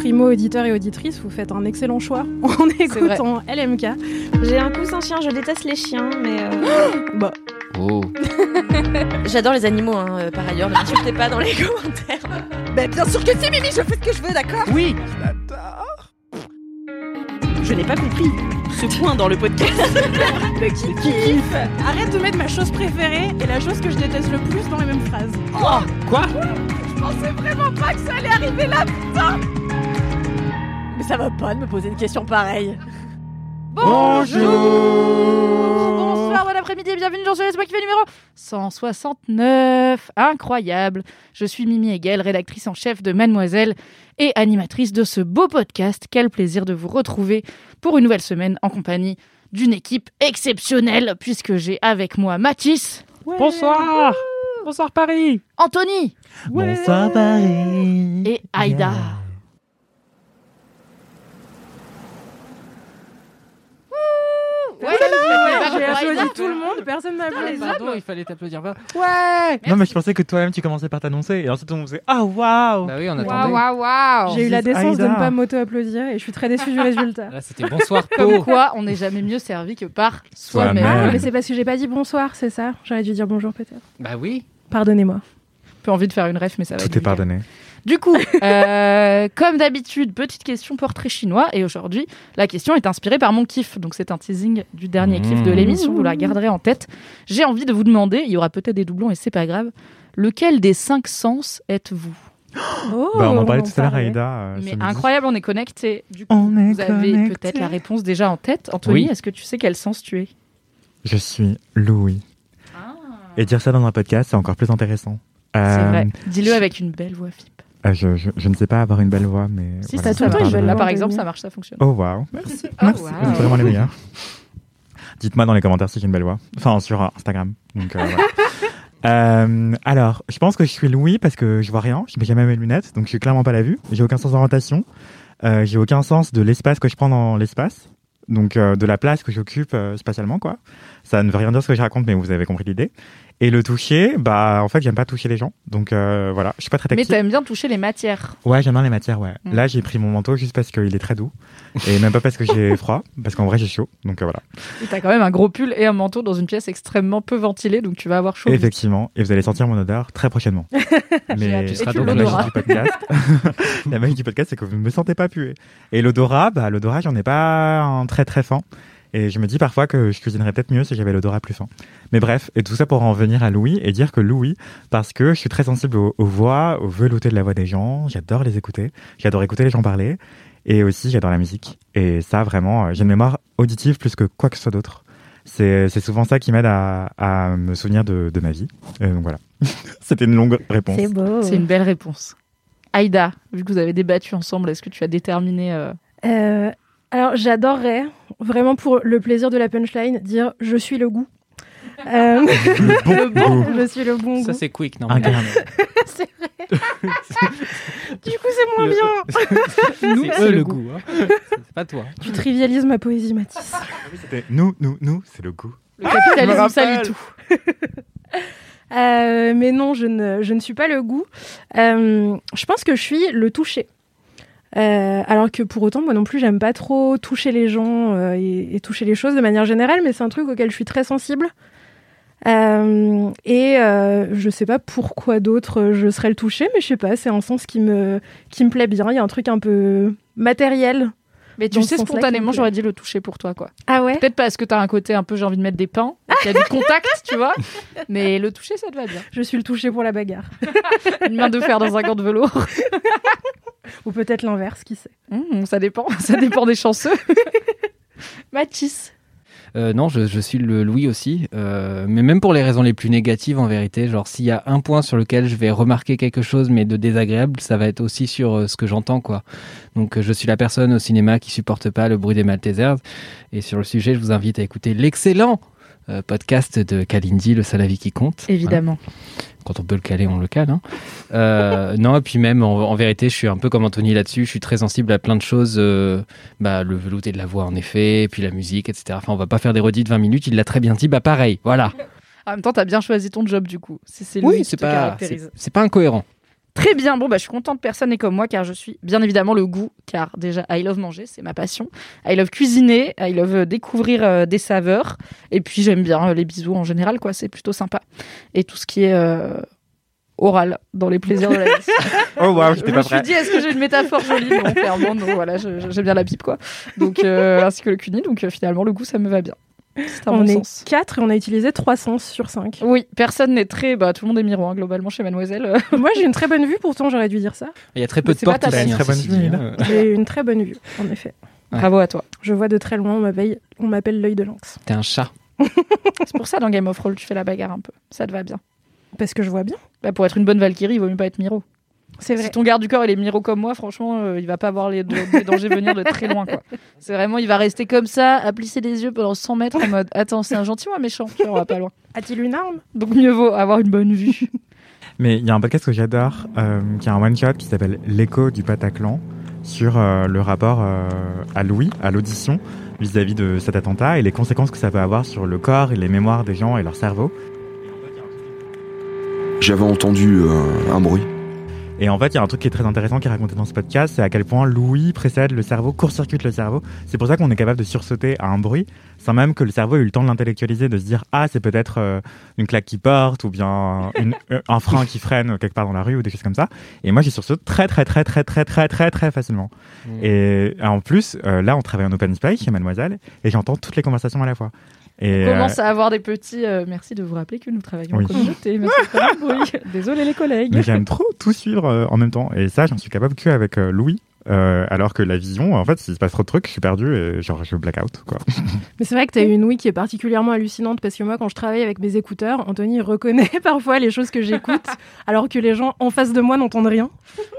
Primo auditeur et auditrice, vous faites un excellent choix en écoutant LMK. J'ai un coussin chien, je déteste les chiens, mais. euh, Bah, Oh. J'adore les animaux, hein, euh, par ailleurs, ne m'insultez pas dans les commentaires. Mais bien sûr que si, Mimi, je fais ce que je veux, d'accord? Oui. Je n'ai pas compris ce point dans le podcast. le qui kiffe Arrête de mettre ma chose préférée et la chose que je déteste le plus dans les mêmes phrases. Quoi? Je pensais vraiment pas que ça allait arriver là Mais ça va pas de me poser une question pareille. Bonjour. Bonsoir, bon après-midi et bienvenue dans ce Laisse-moi kiffer numéro 169. Incroyable. Je suis Mimi Hegel, rédactrice en chef de Mademoiselle et animatrice de ce beau podcast. Quel plaisir de vous retrouver pour une nouvelle semaine en compagnie d'une équipe exceptionnelle puisque j'ai avec moi Mathis, Bonsoir. Bonsoir Paris. Anthony Bonsoir Paris. et Aïda. Ouais, J'ai applaudi tout le monde, personne n'a applaudi. Pardon, il fallait t'applaudir. Ouais. Non mais je pensais que toi-même tu commençais par t'annoncer et ensuite on faisait ah waouh. Bah oui, on attendait. waouh, waouh J'ai eu la décence de ne pas m'auto-applaudir et je suis très déçue du résultat. Là, c'était bonsoir Comme Po. quoi, on n'est jamais mieux servi que par soi-même. Ah, mais c'est parce que j'ai pas dit bonsoir, c'est ça? J'aurais dû dire bonjour peut-être. Bah oui. Pardonnez-moi. Peu envie de faire une ref, mais ça va Tout être est pardonné. Du coup, euh, comme d'habitude, petite question portrait chinois. Et aujourd'hui, la question est inspirée par mon kiff. Donc, c'est un teasing du dernier kiff de Mmh. l'émission. Vous la garderez en tête. J'ai envie de vous demander, il y aura peut-être des doublons et c'est pas grave, lequel des cinq sens êtes-vous? Oh, bah on en parlait tout à l'heure. Aïda. euh, Mais incroyable, on est connecté. Du coup, On est vous avez peut-être la réponse déjà en tête. Anthony, Oui. est-ce que tu sais quel sens tu es? Je suis Louis. Et dire ça dans un podcast c'est encore plus intéressant. C'est Euh, vrai. Dis-le avec une belle voix, Philippe. Euh, je, je, je ne sais pas avoir une belle voix mais. Si, voilà, ça une belle. Là, par exemple, ça marche, ça fonctionne. Oh waouh. Merci. Merci. wow. Vous êtes vraiment les meilleurs. Dites-moi dans les commentaires si j'ai une belle voix. Enfin sur Instagram. Donc euh, voilà. Euh, alors, je pense que je suis Louis parce que je vois rien, je mets jamais mes lunettes, donc je suis clairement pas la vue. J'ai aucun sens d'orientation, euh, j'ai aucun sens de l'espace que je prends dans l'espace, donc euh, de la place que j'occupe euh, spatialement, quoi. Ça ne veut rien dire ce que je raconte, mais vous avez compris l'idée. Et le toucher, bah en fait, j'aime pas toucher les gens, donc euh, voilà, je suis pas très Mais tactile. t'aimes bien toucher les matières. Ouais, j'aime bien les matières, ouais. Mm. Là, j'ai pris mon manteau juste parce qu'il est très doux, et même pas parce que j'ai froid, parce qu'en vrai j'ai chaud, donc euh, voilà. Et T'as quand même un gros pull et un manteau dans une pièce extrêmement peu ventilée, donc tu vas avoir chaud. Effectivement, et vous allez sentir mon odeur très prochainement. Mais Tu seras la donc magie du podcast, la magie du podcast, c'est que vous ne me sentez pas puer. Et l'odorat, bah l'odorat, j'en ai pas un très très fin. Et je me dis parfois que je cuisinerais peut-être mieux si j'avais l'odorat plus fin. Mais bref, et tout ça pour en venir à Louis et dire que Louis, parce que je suis très sensible aux, aux voix, au velouté de la voix des gens, j'adore les écouter, j'adore écouter les gens parler, et aussi j'adore la musique. Et ça, vraiment, euh, j'ai une mémoire auditive plus que quoi que ce soit d'autre. C'est c'est souvent ça qui m'aide à, à me souvenir de, de ma vie. Euh, donc voilà. C'était une longue réponse. beau. C'est une belle réponse. Aïda, vu que vous avez débattu ensemble, est-ce que tu as déterminé euh, Euh, alors, j'adorerais, vraiment pour le plaisir de la punchline, dire je suis le goût. Euh, Le bon goût. je suis le bon Ça goût. c'est quick, non. C'est vrai. du coup, c'est moins bien. Nous, c'est eux, le le goût. goût. hein. C'est pas toi. Tu trivialises ma poésie, Mathis. C'était nous, nous, nous, c'est le goût. le capitalisme rappelle. salit tout Euh, mais non, je ne, je ne suis pas le goût. Euh, je pense que je suis le toucher. Euh, alors que pour autant, moi non plus, j'aime pas trop toucher les gens euh, et, et toucher les choses de manière générale, mais c'est un truc auquel je suis très sensible. Euh, et je sais pas pourquoi d'autre je serais le toucher, mais je sais pas, c'est un sens qui me, qui me plaît bien. Il y a un truc un peu matériel. Mais tu sais, spontanément, j'aurais dit le toucher pour toi, quoi. Ah ouais Peut-être parce que t'as un côté un peu, j'ai envie de mettre des pains, il y a du contact, tu vois. Mais le toucher, ça te va bien. Je suis le toucher pour la bagarre. Une main de fer dans un gant de velours. Ou peut-être l'inverse, qui sait. Mmh, ça dépend, ça dépend des chanceux. Mathis. Euh, non, je, je suis le Louis aussi, euh, mais même pour les raisons les plus négatives en vérité. Genre, s'il y a un point sur lequel je vais remarquer quelque chose, mais de désagréable, ça va être aussi sur euh, ce que j'entends, quoi. Donc, je suis la personne au cinéma qui supporte pas le bruit des Maltesers. Et sur le sujet, je vous invite à écouter l'excellent euh, podcast de Kalindi, le seul avis qui compte. Évidemment. Quand on peut le caler, on le cale. hein. Euh, non, et puis même, en, en vérité, je suis un peu comme Anthony là-dessus. Je suis très sensible à plein de choses. euh, bah, le velouté de la voix, en effet, et puis la musique, etc. Enfin, on va pas faire des redites de 20 minutes. Il l'a très bien dit. Bah, pareil, voilà. En même temps, t'as bien choisi ton job du coup. Si c'est lui Oui, qui c'est te pas, c'est pas incohérent. Très bien, bon bah je suis contente, personne n'est comme moi car je suis bien évidemment le goût, car déjà I love manger, c'est ma passion. I love cuisiner, I love euh, découvrir euh, des saveurs, et puis j'aime bien euh, les bisous en général, quoi, c'est plutôt sympa. Et tout ce qui est euh, oral dans les plaisirs de la vie. Oh waouh, je j'étais me pas suis prêt. dit, est-ce que j'ai une métaphore jolie? Non, clairement, non, voilà, je- je- j'aime bien la pipe, quoi. Donc, euh, ainsi que le cuni, donc euh, finalement le goût, ça me va bien. C'est un on bon est sens. 4 et on a utilisé 3 sens sur 5. Oui, personne n'est très. Bah, tout le monde est miroir, globalement, chez Mademoiselle. Moi, j'ai une très bonne vue, pourtant j'aurais dû dire ça. Il y a très peu Mais de portes ta ici. hein, Très bonne vue, hein. J'ai une très bonne vue, en effet. Ouais. Bravo à toi. Je vois de très loin, on m'appelle, on m'appelle l'œil de lynx. T'es un chat. C'est pour ça, dans Game of Thrones, tu fais la bagarre un peu. Ça te va bien. Parce que je vois bien. Bah, pour être une bonne Valkyrie, il vaut mieux pas être Miro. C'est Si ton garde du corps il est Miro comme moi, franchement, euh, il va pas voir les, les dangers venir de très loin. quoi. C'est vraiment, il va rester comme ça, à plisser les yeux pendant 100 mètres en mode Attends, c'est un gentil ou un méchant? Tu vois, on va pas loin. A-t-il une arme? Donc mieux vaut avoir une bonne vue. Mais il y a un podcast que j'adore, euh, qui est un one-shot qui s'appelle L'écho du Bataclan, sur euh, le rapport euh, à Louis, à l'audition, vis-à-vis de cet attentat et les conséquences que ça peut avoir sur le corps et les mémoires des gens et leur cerveau. J'avais entendu euh, un bruit. Et en fait, il y a un truc qui est très intéressant qui est raconté dans ce podcast, c'est à quel point l'ouïe précède le cerveau, court-circuite le cerveau. C'est pour ça qu'on est capable de sursauter à un bruit, sans même que le cerveau ait eu le temps de l'intellectualiser, de se dire ah c'est peut-être euh, une claque qui porte ou bien une- euh, un frein qui freine quelque part dans la rue ou des choses comme ça. Et moi, j'y sursaute très très très très très très très très facilement. Mm. Et en plus, euh, là, on travaille en open space chez Mademoiselle et j'entends toutes les conversations à la fois. Et On euh, commence à avoir des petits. euh, merci de vous rappeler que nous travaillons Oui. en communauté. Désolé les collègues. Mais j'aime trop tout suivre euh, en même temps. Et ça, j'en suis capable que avec euh, Louis. Euh, alors que la vision, en fait, s'il se passe trop de trucs, je suis perdu et genre je blackout quoi. Mais c'est vrai que tu as une ouïe qui est particulièrement hallucinante parce que moi, quand je travaille avec mes écouteurs, Anthony reconnaît parfois les choses que j'écoute alors que les gens en face de moi n'entendent rien.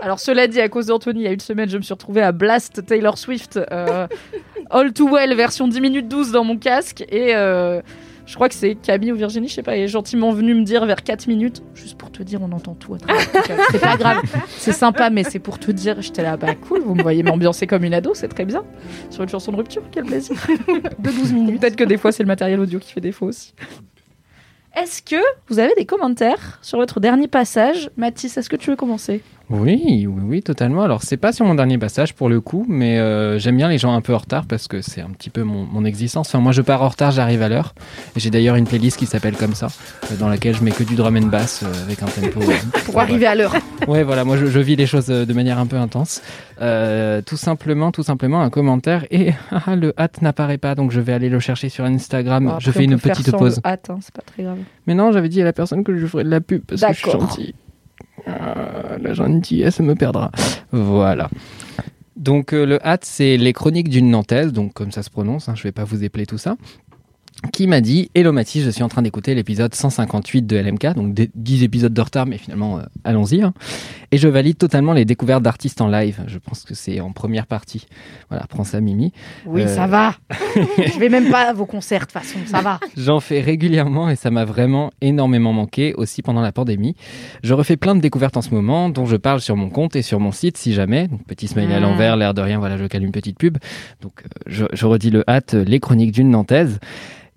Alors cela dit, à cause d'Anthony, il y a une semaine, je me suis retrouvée à Blast Taylor Swift euh, All Too Well version 10 minutes 12 dans mon casque et euh, je crois que c'est Camille ou Virginie, je sais pas, est gentiment venue me dire vers 4 minutes, juste pour te dire, on entend tout à travers. C'est pas grave, c'est sympa, mais c'est pour te dire, j'étais là, bah cool, vous me voyez m'ambiancer comme une ado, c'est très bien. Sur une chanson de rupture, quel plaisir. De 12 minutes. Peut-être que des fois, c'est le matériel audio qui fait défaut aussi. Est-ce que vous avez des commentaires sur votre dernier passage? Mathis, est-ce que tu veux commencer? Oui, oui, oui, totalement. Alors, c'est pas sur mon dernier passage pour le coup, mais euh, j'aime bien les gens un peu en retard parce que c'est un petit peu mon, mon existence. Enfin, moi, je pars en retard, j'arrive à l'heure. J'ai d'ailleurs une playlist qui s'appelle comme ça, euh, dans laquelle je mets que du drum and bass euh, avec un tempo. Pour arriver à l'heure. Ouais, voilà, moi je, je vis les choses de manière un peu intense. Tout simplement, tout simplement un commentaire et ah, le hâte n'apparaît pas, donc je vais aller le chercher sur Instagram. Bon, je fais une petite pause. hâte, hein, c'est pas très grave. Mais non, j'avais dit à la personne que je ferais de la pub parce que je suis gentil. Ah, la gentillesse me perdra. Voilà. Donc euh, le hâte, c'est les chroniques d'une Nantaise, donc comme ça se prononce, hein, je vais pas vous épeler tout ça, qui m'a dit Hello Mathis, je suis en train d'écouter l'épisode 158 de LMK, donc des- 10 épisodes de retard, mais finalement, euh, allons-y. hein. Et je valide totalement les découvertes d'artistes en live. Je pense que c'est en première partie. Voilà, prends ça Mimi. Oui, Euh. ça va. je vais même pas à vos concerts, de toute façon, ça va. J'en fais régulièrement et ça m'a vraiment énormément manqué aussi pendant la pandémie. Je refais plein de découvertes en ce moment dont je parle sur mon compte et sur mon site si jamais. Donc petit smiley à Mm. l'envers, l'air de rien, voilà, je cale une petite pub. Donc euh, je, je redis le hâte, les chroniques d'une Nantaise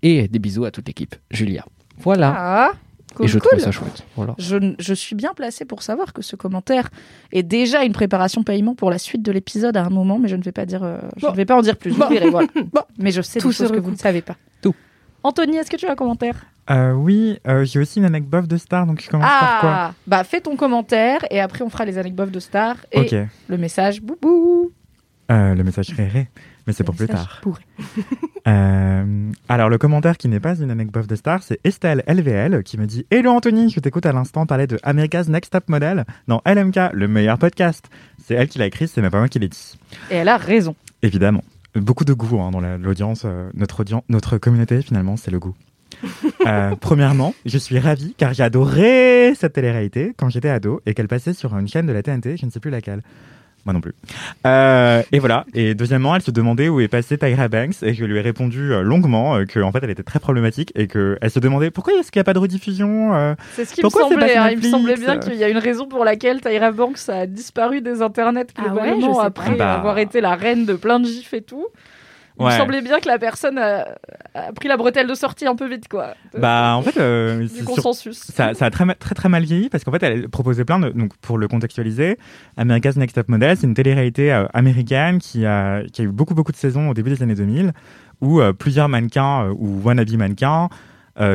et des bisous à toute l'équipe. Julia. Voilà. Ah, cool, et je cool. trouve ça chouette. Voilà. Je, je suis bien placée pour savoir que ce commentaire est déjà une préparation paiement pour la suite de l'épisode à un moment, mais je ne vais pas dire, euh, je Bon. ne vais pas en dire plus. Vous Bon. verrez, voilà. Mais je sais Tout choses que vous ne savez pas. Tout. Anthony, est-ce que tu as un commentaire? Euh, oui, euh, j'ai aussi une anecdote de star, donc je commence par quoi? Ah, bah fais ton commentaire et après on fera les anecdotes de Star et le message boubou. Euh, le message réré, mais c'est pour plus tard. Euh, alors, le commentaire qui n'est pas une anecdote de star, c'est Estelle LVL qui me dit Hello Anthony, je t'écoute à l'instant parler de America's Next Top Model dans LMK, le meilleur podcast. C'est elle qui l'a écrit, c'est même pas moi qui l'ai dit. Et elle a raison. Évidemment. beaucoup de goût hein, dans la- l'audience. euh, notre, audience, notre communauté, finalement, c'est le goût. Euh, premièrement, je suis ravie car j'ai adoré cette télé-réalité quand j'étais ado et qu'elle passait sur une chaîne de la TNT, je ne sais plus laquelle. Moi non plus. Euh, et voilà. Et deuxièmement, elle se demandait où est passée Tyra Banks et je lui ai répondu euh, longuement euh, que en fait elle était très problématique et que elle se demandait pourquoi est-ce qu'il n'y a pas de rediffusion C'est ce qui Pourquoi me semblait. hein. Il me semblait bien qu'il y a une raison pour laquelle Tyra Banks a disparu des internets Ah ouais, globalement je sais après pas. Bah. avoir été la reine de plein de gifs et tout. Il me semblait bien que la personne a, a pris la bretelle de sortie un peu vite, quoi. de- Bah en fait, euh, du sur- consensus. ça, ça a très, très très mal vieilli parce qu'en fait elle proposait plein de donc pour le contextualiser America's Next Top Model c'est une télé-réalité euh, américaine qui a qui a eu beaucoup beaucoup de saisons au début des années 2000 où euh, plusieurs mannequins ou wannabe mannequins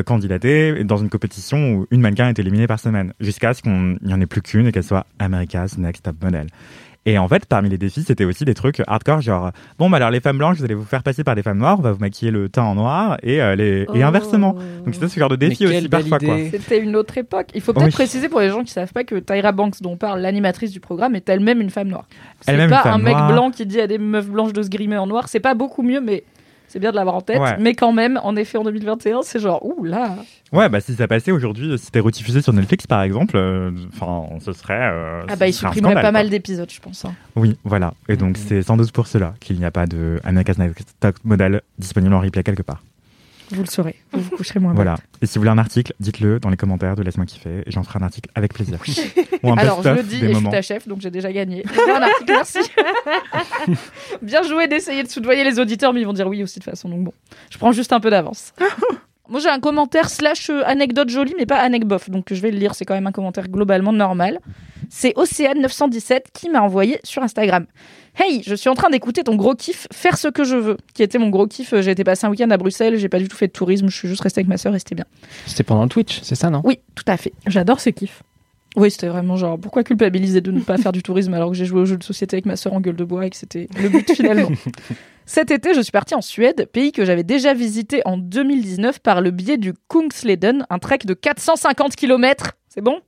candidataient dans une compétition où une mannequin est éliminée par semaine jusqu'à ce qu'il n'y en ait plus qu'une et qu'elle soit America's Next Top Model et en fait, parmi les défis, c'était aussi des trucs hardcore, genre bon, bah alors les femmes blanches, vous allez vous faire passer par des femmes noires, on va vous maquiller le teint en noir et, euh, les... et inversement. Donc c'était ce genre de défi aussi parfois. C'était une autre époque. Il faut peut-être Oui. préciser pour les gens qui savent pas que Tyra Banks, dont on parle, l'animatrice du programme, est elle-même une femme noire. C'est Elle-même pas une un mec noire. blanc qui dit à des meufs blanches de se grimer en noir. C'est pas beaucoup mieux, mais c'est bien de l'avoir en tête. Ouais. Mais quand même, en effet, en 2021, c'est genre, ouh là. Ouais, bah si ça passait aujourd'hui, si c'était rediffusé sur Netflix par exemple, euh, enfin, ce serait. euh, Ah bah, il supprimerait pas quoi. mal d'épisodes, je pense. hein. Oui, voilà. Et donc Mhm. c'est sans doute pour cela qu'il n'y a pas de America's Next Top Model disponible en replay quelque part. Vous le saurez. Vous vous coucherez moins Voilà. Et si vous voulez un article, dites-le dans les commentaires de Laisse-moi kiffer et j'en ferai un article avec plaisir. Ou un Alors, je le dis et je suis ta chef, donc j'ai déjà gagné. Un article, merci. Bien joué d'essayer de soudoyer les auditeurs, mais ils vont dire oui aussi de toute façon, donc bon. Je prends juste un peu d'avance. Moi, j'ai un commentaire slash euh, anecdote jolie, mais pas anecbof, donc je vais le lire. C'est quand même un commentaire globalement normal. C'est Océane917 qui m'a envoyé sur Instagram. Hey, je suis en train d'écouter ton gros kiff Faire ce que je veux, qui était mon gros kiff. J'ai été passer un week-end à Bruxelles, j'ai pas du tout fait de tourisme, je suis juste restée avec ma sœur et c'était bien. C'était pendant le Twitch, c'est ça, non? Oui, tout à fait. J'adore ce kiff. Oui, c'était vraiment genre, pourquoi culpabiliser de ne pas faire du tourisme alors que j'ai joué au jeu de société avec ma sœur en gueule de bois et que c'était le but finalement? Cet été, je suis partie en Suède, pays que j'avais déjà visité en 2019 par le biais du Kungsleden, un trek de 450 km, c'est bon?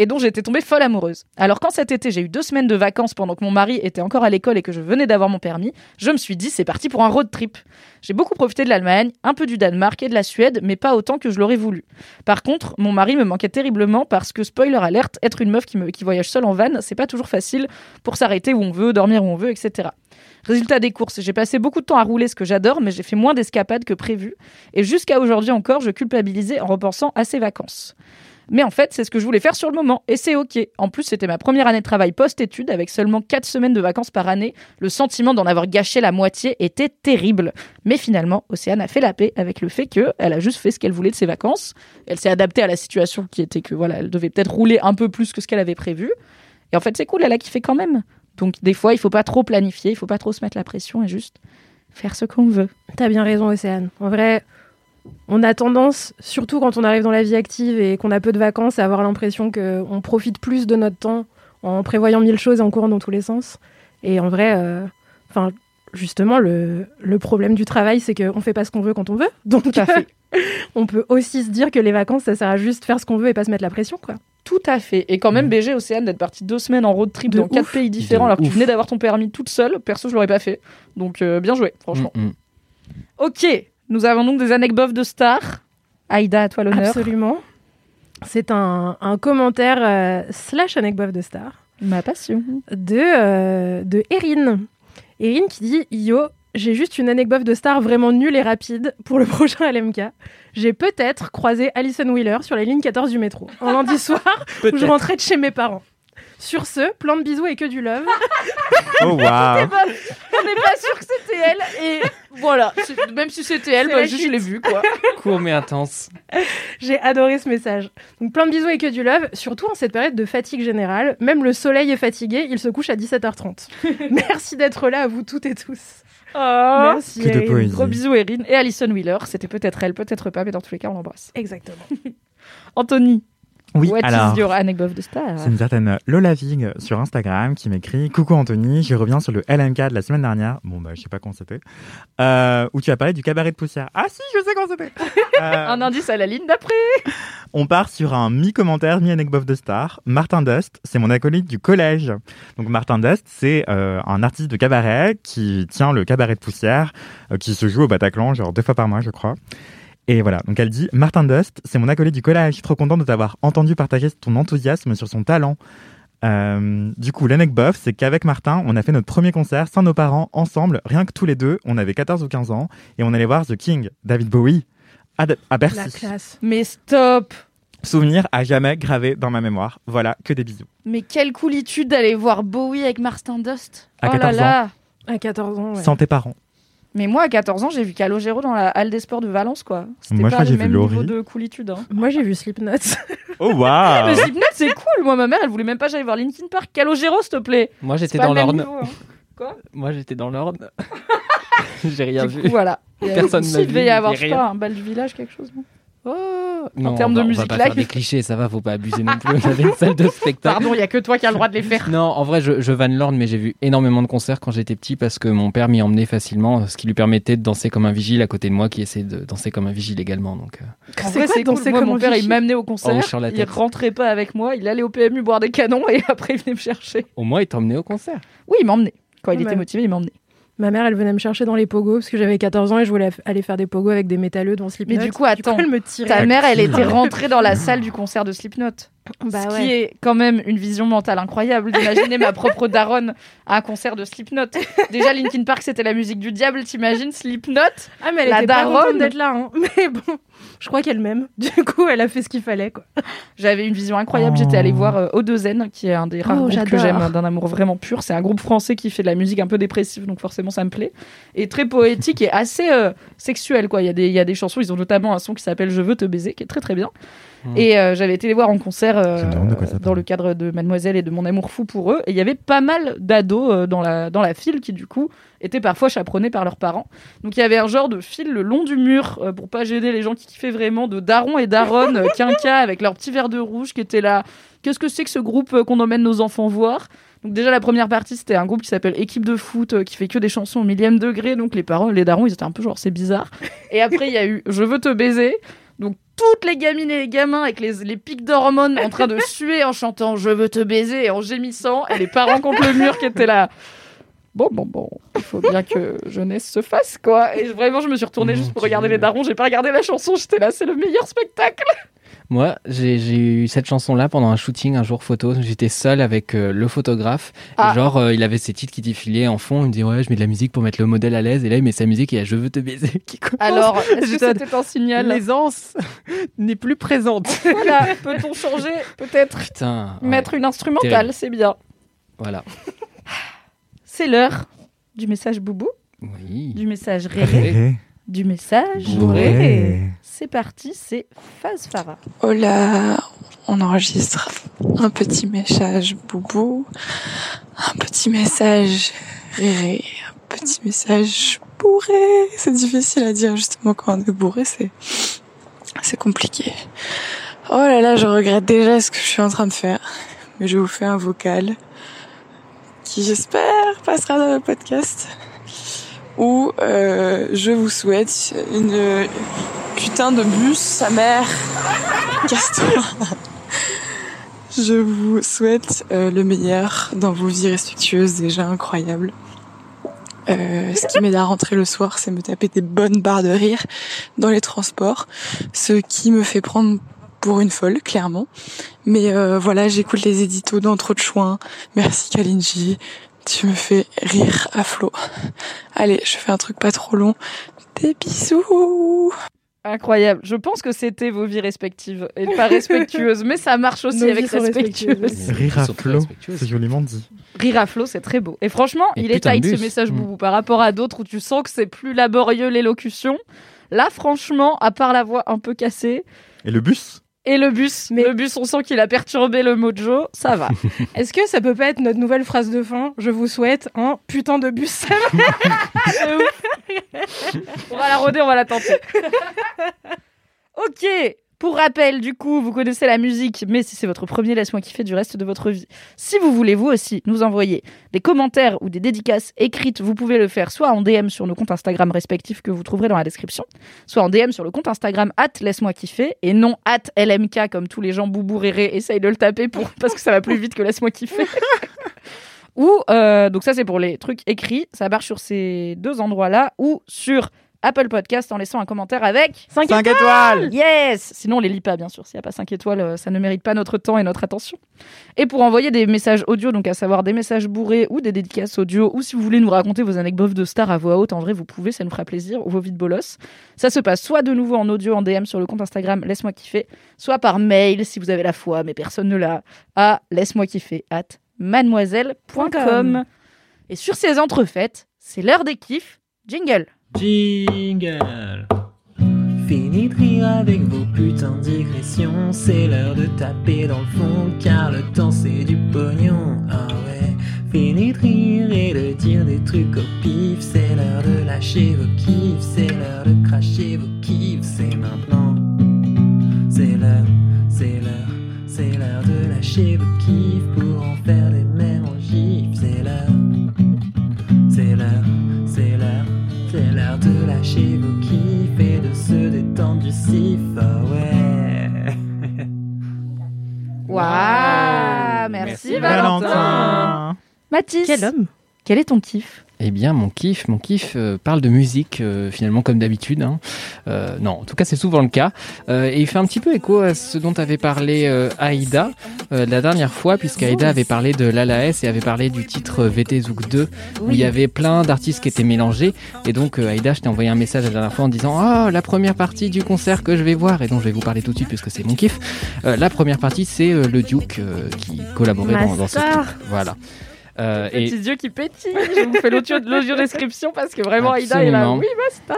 Et dont j'étais tombée folle amoureuse. Alors quand cet été j'ai eu deux semaines de vacances pendant que mon mari était encore à l'école et que je venais d'avoir mon permis, je me suis dit c'est parti pour un road trip. J'ai beaucoup profité de l'Allemagne, un peu du Danemark et de la Suède, mais pas autant que je l'aurais voulu. Par contre, mon mari me manquait terriblement parce que, spoiler alerte, être une meuf qui, voyage seule en van, c'est pas toujours facile pour s'arrêter où on veut, dormir où on veut, etc. Résultat des courses, j'ai passé beaucoup de temps à rouler ce que j'adore, mais j'ai fait moins d'escapades que prévu. Et jusqu'à aujourd'hui encore, je culpabilisais en repensant à ces vacances. Mais en fait, c'est ce que je voulais faire sur le moment, et c'est ok. En plus, c'était ma première année de travail post-études, avec seulement 4 semaines de vacances par année. Le sentiment d'en avoir gâché la moitié était terrible. Mais finalement, Océane a fait la paix avec le fait que elle a juste fait ce qu'elle voulait de ses vacances. Elle s'est adaptée à la situation qui était que voilà, elle devait peut-être rouler un peu plus que ce qu'elle avait prévu. Et en fait, c'est cool, elle a kiffé quand même. Donc des fois, il faut pas trop planifier, il faut pas trop se mettre la pression et juste faire ce qu'on veut. T'as bien raison, Océane. En vrai, on a tendance, surtout quand on arrive dans la vie active et qu'on a peu de vacances, à avoir l'impression qu'on profite plus de notre temps en prévoyant mille choses et en courant dans tous les sens. Et en vrai, euh, enfin, justement, le, le problème du travail, c'est qu'on fait pas ce qu'on veut quand on veut. Donc, Tout à fait. on peut aussi se dire que les vacances, ça sert à juste faire ce qu'on veut et pas se mettre la pression, quoi. Tout à fait. Et quand même, BG Océane d'être partie deux semaines en road trip De dans ouf. quatre pays différents alors que tu venais d'avoir ton permis toute seule. Perso, je l'aurais pas fait. Donc euh, bien joué, franchement. Mm, mm. Ok, nous avons donc des anecdotes de stars. Aïda, à toi l'honneur. Absolument. C'est un, un commentaire euh, slash anecdote de star. Ma passion. de, euh, de Erin. Erin qui dit Yo, j'ai juste une anecdote de star vraiment nulle et rapide pour le prochain LMK. J'ai peut-être croisé Alison Wheeler sur la ligne 14 du métro, un lundi soir où je rentrais de chez mes parents. Sur ce, plein de bisous et que du love. Oh waouh On n'est pas sûr que c'était elle. Et voilà, c'est- même si c'était elle, C'est bah, la juste suite. je l'ai vue quoi. Court mais intense. J'ai adoré ce message. Donc plein de bisous et que du love, surtout en cette période de fatigue générale. Même le soleil est fatigué, il se couche à 17h30. Merci d'être là à vous toutes et tous. Oh. Merci. Que de Erin. poésie. Gros bisous Erin et Alison Wheeler. C'était peut-être elle, peut-être pas, mais dans tous les cas, on l'embrasse. Exactement. Anthony, Oui, What alors. is your anecdote de star? C'est une certaine Lola Vig sur Instagram qui m'écrit Coucou Anthony, je reviens sur le LMK de la semaine dernière. Bon, bah, je sais pas quand c'était. Euh, où tu as parlé du cabaret de poussière. Ah, si, je sais quand c'était. Euh, Un indice à la ligne d'après. on part sur un mi-commentaire, mi-anecdote de star. Martin Dust, c'est mon acolyte du collège. Donc, Martin Dust, c'est euh, un artiste de cabaret qui tient le cabaret de poussière, euh, qui se joue au Bataclan, genre deux fois par mois, je crois. Et voilà, donc elle dit Martin Dust, c'est mon acolyte du collège, trop content de t'avoir entendu partager ton enthousiasme sur son talent. Euh, du coup, l'anecdote, c'est qu'avec Martin, on a fait notre premier concert sans nos parents, ensemble, rien que tous les deux. On avait 14 ou 15 ans et on allait voir The King, David Bowie, à, à La Bercy. classe. Mais stop Souvenir à jamais gravé dans ma mémoire. Voilà, que des bisous. Mais quelle coolitude d'aller voir Bowie avec Martin Dust À Oh là 14 là À 14 ans, ouais. Sans tes parents. Mais moi, à 14 ans, j'ai vu Calogero dans la halle des sports de Valence, quoi. C'était Moi, je pas le j'ai vu même niveau de coolitude. Hein. Moi, j'ai vu Slipknot. Oh waouh Mais Slipknot, c'est cool. Moi, ma mère, elle voulait même pas que j'aille voir Linkin Park. Calogero, s'il te plaît. Moi, j'étais dans l'ordre. hein. Moi, j'étais dans l'ordre. J'ai rien Du vu. coup, voilà. Personne il devait y avoir, je sais rien. pas, un bal du village, quelque chose. Oh Non, termes on de musique on va pas live. faire des clichés, ça va, faut pas abuser non plus. On avait une salle de spectacle. Pardon, il y a que toi qui as le droit de les faire. Non, en vrai, je, je vanne l'ordre, mais j'ai vu énormément de concerts quand j'étais petit parce que mon père m'y emmenait facilement, ce qui lui permettait de danser comme un vigile à côté de moi qui essayait de danser comme un vigile également. Donc, euh, En C'est vrai, quoi c'est danser cool. Moi, comme mon père, il vigile m'amenait au concert. Oh, sur la il rentrait pas avec moi. Il allait au PMU boire des canons et après, il venait me chercher. au moins, il t'emmenait au concert. Oui, il m'emmenait. Quand il Ouais. était motivé, il m'emmenait. Ma mère, elle venait me chercher dans les pogos parce que j'avais 14 ans et je voulais aller faire des pogos avec des métalleux dans Slipknot. Mais du coup, attends, elle me tirait. Ta mère, elle était rentrée dans la salle du concert de Slipknot. Bah ce ouais. qui est quand même une vision mentale incroyable d'imaginer ma propre daronne à un concert de Slipknot. Déjà, Linkin Park, c'était la musique du diable, t'imagines Slipknot? Ah, mais elle La était daronne. contente d'être là. hein. Mais bon, je crois qu'elle m'aime. Du coup, elle a fait ce qu'il fallait. Quoi. J'avais une vision incroyable. Oh. J'étais allée voir euh, Odezen, qui est un des rares Oh, groupes que j'aime d'un amour vraiment pur. C'est un groupe français qui fait de la musique un peu dépressive, donc forcément ça me plaît. Et très poétique et assez euh, sexuel. Quoi. Il, y a des, il y a des chansons, ils ont notamment un son qui s'appelle Je veux te baiser, qui est très très bien. Mm. Et euh, j'avais été les voir en concert euh, dans le cadre de Mademoiselle et de mon amour fou pour eux. Et il y avait pas mal d'ados euh, dans, la, dans la file qui, du coup, étaient parfois chaperonnés par leurs parents. Donc il y avait un genre de fil le long du mur euh, pour pas gêner les gens qui kiffaient vraiment de darons et daronnes euh, quinca avec leur petit verre de rouge qui était là. Qu'est-ce que c'est que ce groupe euh, qu'on emmène nos enfants voir? Donc déjà la première partie c'était un groupe qui s'appelle Équipe de foot euh, qui fait que des chansons au millième degré donc les parents les darons ils étaient un peu genre c'est bizarre et après il y a eu Je veux te baiser donc toutes les gamines et les gamins avec les, les pics d'hormones en train de suer en chantant Je veux te baiser et en gémissant et les parents contre le mur qui étaient là Bon, bon, bon, il faut bien que jeunesse se fasse, quoi. Et vraiment, je me suis retournée Mon juste pour Dieu. regarder les darons. J'ai pas regardé la chanson, j'étais là, c'est le meilleur spectacle. Moi, j'ai eu cette chanson-là pendant un shooting un jour photo. J'étais seul avec euh, le photographe. Et Ah. genre, euh, il avait ses titres qui défilaient en fond. Il me dit Ouais, je mets de la musique pour mettre le modèle à l'aise. Et là, il met sa musique et il y a Je veux te baiser qui commence. Alors, est-ce que c'était un signal L'aisance n'est plus présente. Voilà, peut-on changer Peut-être? Putain. ouais. mettre une instrumentale, c'est bien. Voilà. C'est l'heure du message boubou, Oui. du message réré, du message. C'est parti, c'est Phase Farah. Oh là, on enregistre un petit message boubou, un petit message réré, un petit message bourré. C'est difficile à dire justement quand on est bourré, c'est c'est compliqué. Oh là là, je regrette déjà ce que je suis en train de faire, mais je vous fais un vocal qui j'espère passera dans le podcast où euh, je vous souhaite une putain de bus, sa mère. Casse-toi. Je vous souhaite euh, le meilleur dans vos vies respectueuses, déjà incroyables. Euh, ce qui m'aide à rentrer le soir, c'est me taper des bonnes barres de rire dans les transports, ce qui me fait prendre pour une folle, clairement. Mais voilà, j'écoute les éditos dans Trop de Chouin. Merci Kalinji, tu me fais rire à flot. Allez, je fais un truc pas trop long. Des bisous Incroyable. Je pense que c'était vos vies respectives et pas respectueuses, mais ça marche aussi Nos avec respectueuse. respectueuses. Rire à flot, c'est joliment dit. Rire à flot, c'est très beau. Et franchement, Et il est tight ce message Mm. boubou par rapport à d'autres où tu sens que c'est plus laborieux l'élocution. Là, franchement, à part la voix un peu cassée Et le bus? Et le bus, Mais- le bus, on sent qu'il a perturbé le mojo, ça va. Est-ce que ça peut pas être notre nouvelle phrase de fin Je vous souhaite un putain de bus. On va la roder, on va la tenter. ok, Pour rappel, du coup, vous connaissez la musique, mais si c'est votre premier, laisse-moi kiffer du reste de votre vie. Si vous voulez, vous aussi, nous envoyer des commentaires ou des dédicaces écrites, vous pouvez le faire soit en DM sur nos comptes Instagram respectifs que vous trouverez dans la description, soit en DM sur le compte Instagram at laisse-moi kiffer et non at LMK comme tous les gens boubou réré essayent de le taper pour, parce que ça va plus vite que laisse-moi kiffer. ou, euh, donc ça c'est pour les trucs écrits, ça marche sur ces deux endroits-là, ou sur Apple Podcast en laissant un commentaire avec 5 5 étoiles Yes Sinon, on les lit pas, bien sûr. S'il n'y a pas 5 étoiles, euh, ça ne mérite pas notre temps et notre attention. Et pour envoyer des messages audio, donc à savoir des messages bourrés ou des dédicaces audio, ou si vous voulez nous raconter vos anecdotes de stars à voix haute, en vrai, vous pouvez, ça nous fera plaisir, ou vos vides bolos. Ça se passe soit de nouveau en audio, en DM sur le compte Instagram Laisse-moi kiffer, soit par mail, si vous avez la foi, mais personne ne l'a, à laisse-moi kiffer at mademoiselle.com. Et sur ces entrefaites, c'est l'heure des kiffs. Jingle Jingle. Fini de rire avec vos putains de digressions. C'est l'heure de taper dans le fond, car le temps c'est du pognon. Ah ouais. Fini de rire et de dire des trucs au pif. C'est l'heure de lâcher vos kiffs. C'est l'heure de cracher vos kiffs. C'est maintenant. C'est l'heure, c'est l'heure, c'est l'heure de lâcher vos kiffs pour en faire des vos kiffs et de se détendre du sif, ah ouais. Waouh Merci, Valentin. Mathis, Quel homme quel est ton kiff? Eh bien, mon kiff, mon kiff euh, parle de musique, euh, finalement, comme d'habitude. hein. Euh, non, en tout cas, c'est souvent le cas. Euh, et il fait un petit peu écho à ce dont avait parlé euh, Aïda euh, la dernière fois, puisqu'Aïda avait parlé de l'ALAS et avait parlé du titre VT Zouk 2, où il y avait plein d'artistes qui étaient mélangés. Et donc, euh, Aïda, je t'ai envoyé un message la dernière fois en disant Oh, la première partie du concert que je vais voir, et dont je vais vous parler tout de suite, puisque c'est mon kiff. Euh, la première partie, c'est euh, le Duke euh, qui collaborait dans, dans ce. Voilà. Euh, et petits yeux qui pétillent. Je vous fais l'audio l'audio description parce que vraiment, Aïda est là. Oui, Master.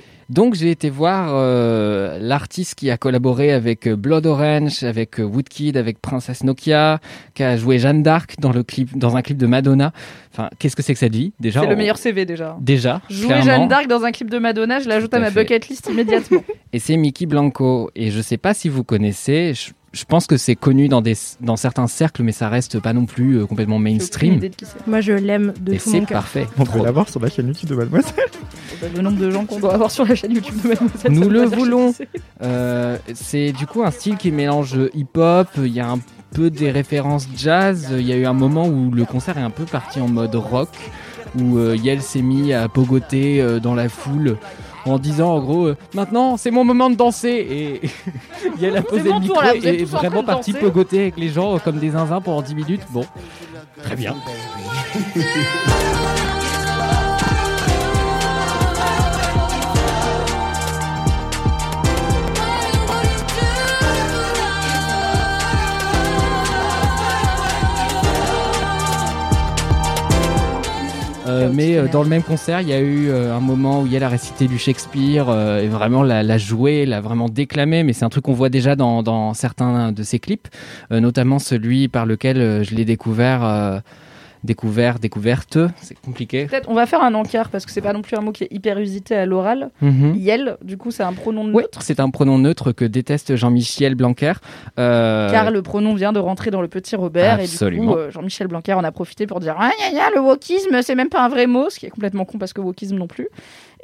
Donc j'ai été voir euh, l'artiste qui a collaboré avec euh, Blood Orange, avec euh, Woodkid, avec Princess Nokia, qui a joué Jeanne d'Arc dans le clip, dans un clip de Madonna. Enfin, qu'est-ce que c'est que cette vie? Déjà C'est le meilleur CV déjà. Déjà. Jouer. Jeanne d'Arc dans un clip de Madonna, je l'ajoute à à ma bucket list immédiatement. Et c'est Mickey Blanco. Et je sais pas si vous connaissez. Je, je pense que c'est connu dans des dans certains cercles, mais ça reste pas non plus euh, complètement mainstream. c'est. Moi, je l'aime de Et tout c'est mon cœur. parfait. On peut l'avoir sur la chaîne YouTube de Mademoiselle. Le nombre de gens qu'on doit avoir sur la chaîne YouTube de Mademoiselle. Nous le voulons. c'est. Euh, c'est du coup un style qui mélange hip-hop, il y a un peu des références jazz, il y a eu un moment où le concert est un peu parti en mode rock, où euh, Yel s'est mis à pogoter euh, dans la foule en disant en gros euh, maintenant c'est mon moment de danser et Yel a posé mon le tour, micro là, et vraiment parti pogoter avec les gens euh, comme des zinzins pendant 10 minutes. Bon, très bien. Euh, mais euh, dans le même concert, il y a eu euh, un moment où Yel a récité du Shakespeare euh, et vraiment l'a, l'a joué, l'a vraiment déclamé. Mais c'est un truc qu'on voit déjà dans, dans certains de ses clips, euh, notamment celui par lequel je l'ai découvert, euh, découvert, découverte. C'est compliqué. Peut-être on va faire un encart parce que c'est pas non plus un mot qui est hyper usité à l'oral. Mhm. Yel, du coup, c'est un pronom Oui, neutre. c'est un pronom neutre que déteste Jean-Michel Blanquer. Euh, Car le pronom vient de rentrer dans le petit Robert et du Absolument. coup euh, Jean-Michel Blanquer en a profité pour dire ah gna, gna, le wokisme c'est même pas un vrai mot ce qui est complètement con parce que wokisme non plus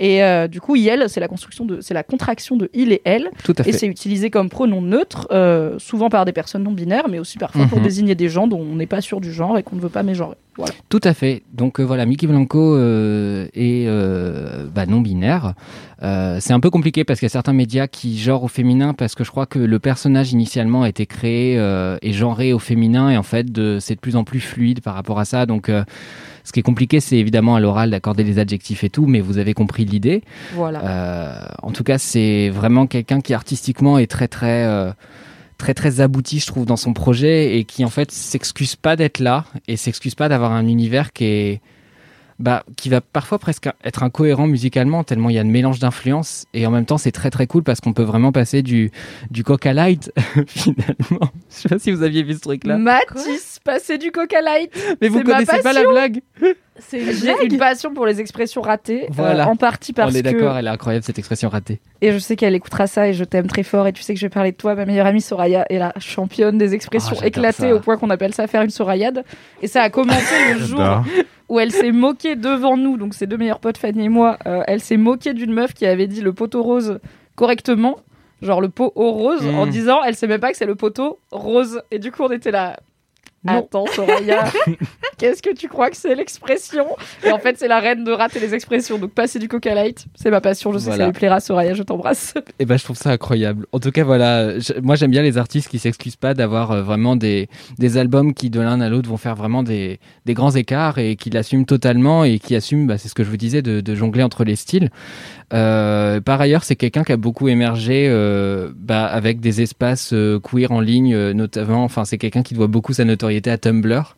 et euh, du coup il c'est la construction de c'est la contraction de il et elle tout à et fait. c'est utilisé comme pronom neutre euh, souvent par des personnes non binaires mais aussi parfois pour Mhm. désigner des gens dont on n'est pas sûr du genre et qu'on ne veut pas mégenrer voilà Tout à fait. Donc euh, voilà, Mickey Blanco est bah, non binaire. C'est un peu compliqué parce qu'il y a certains médias qui genrent au féminin parce que je crois que le personnage initialement a été créé et genré au féminin et en fait c'est de plus en plus fluide par rapport à ça. Donc ce qui est compliqué, c'est évidemment à l'oral d'accorder les adjectifs et tout, mais vous avez compris l'idée. voilà Euh, en tout cas, c'est vraiment quelqu'un qui artistiquement est très très euh, très très abouti, je trouve, dans son projet et qui en fait s'excuse pas d'être là et s'excuse pas d'avoir un univers qui est bah, qui va parfois presque être incohérent musicalement tellement il y a de mélange d'influences et en même temps c'est très très cool parce qu'on peut vraiment passer du du Coca Light finalement. Je sais pas si vous aviez vu ce truc là. Mathis passer du Coca Light Mais vous connaissez pas la blague C'est une J'ai une passion pour les expressions ratées, euh, Voilà. en partie parce On est que d'accord, elle est incroyable cette expression ratée. et je sais qu'elle écoutera ça et je t'aime très fort et tu sais que je vais parler de toi. Ma meilleure amie Soraya est la championne des expressions Ah, éclatées ça. au point qu'on appelle ça faire une Sorayade. Et ça a commencé le jour. Où elle s'est moquée devant nous, donc ses deux meilleurs potes Fanny et moi. euh, elle s'est moquée d'une meuf qui avait dit le poteau rose correctement, genre le pot au rose, en disant elle sait même pas que c'est le poteau rose. Et du coup on était là. Non. Attends Soraya, qu'est-ce que tu crois que c'est l'expression? Et en fait c'est la reine de rater les expressions. Donc passer du Coca Light, c'est ma passion. Je sais Voilà. que ça lui plaira Soraya, je t'embrasse. Et ben je trouve ça incroyable. En tout cas voilà, je- moi j'aime bien les artistes qui s'excusent pas d'avoir euh, vraiment des, des albums qui de l'un à l'autre vont faire vraiment des, des grands écarts et qui l'assument totalement et qui assument, bah, c'est ce que je vous disais, de, de jongler entre les styles. Euh, par ailleurs, c'est quelqu'un qui a beaucoup émergé euh, bah, avec des espaces queer en ligne, notamment. Enfin, c'est quelqu'un qui doit beaucoup sa notoriété à Tumblr.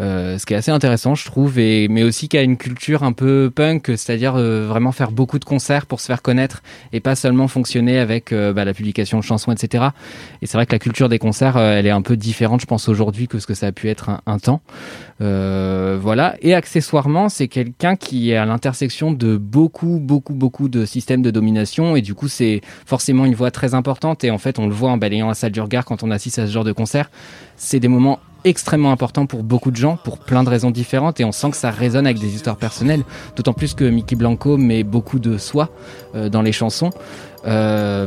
Euh, ce qui est assez intéressant, je trouve, et, mais aussi qui a une culture un peu punk, c'est-à-dire euh, vraiment faire beaucoup de concerts pour se faire connaître et pas seulement fonctionner avec euh, bah, la publication de chansons, etc. Et c'est vrai que la culture des concerts, elle est un peu différente, je pense, aujourd'hui que ce que ça a pu être un temps. Euh, voilà. Et accessoirement, c'est quelqu'un qui est à l'intersection de beaucoup, beaucoup, beaucoup de systèmes de domination, et du coup, c'est forcément une voix très importante. Et en fait, on le voit en balayant la salle du regard quand on assiste à ce genre de concert. C'est des moments extrêmement importants pour beaucoup de gens, pour plein de raisons différentes, et on sent que ça résonne avec des histoires personnelles. D'autant plus que Mickey Blanco met beaucoup de soi euh, dans les chansons. Euh,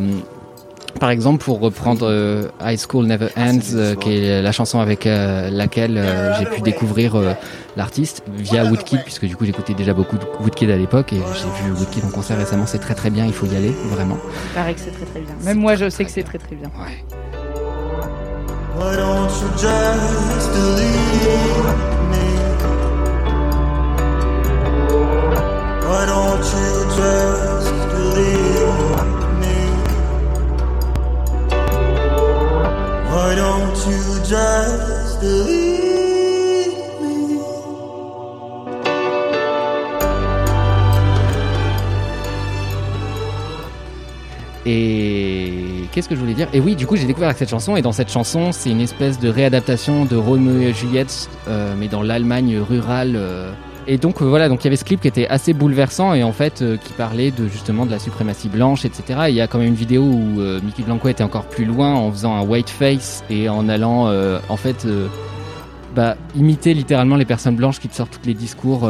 par exemple, pour reprendre euh, High School Never Ends, euh, qui est la chanson avec euh, laquelle euh, j'ai pu découvrir euh, l'artiste via Woodkid, puisque du coup j'écoutais déjà beaucoup de Woodkid à l'époque et j'ai vu Woodkid en concert récemment. C'est très très bien, il faut y aller vraiment. Il paraît que c'est très très bien. Même moi je sais que c'est très très bien. Ouais. Why don't you just believe me? Why don't you just Et qu'est-ce que je voulais dire? Et oui, du coup, j'ai découvert avec cette chanson. Et dans cette chanson, c'est une espèce de réadaptation de Roméo et Juliette, euh, mais dans l'Allemagne rurale. euh. Et donc euh, voilà, donc il y avait ce clip qui était assez bouleversant et en fait euh, qui parlait de justement de la suprématie blanche, etc. Et il y a quand même une vidéo où euh, Mickey Blanco était encore plus loin en faisant un white face et en allant en fait bah, imiter littéralement les personnes blanches qui te sortent tous les discours.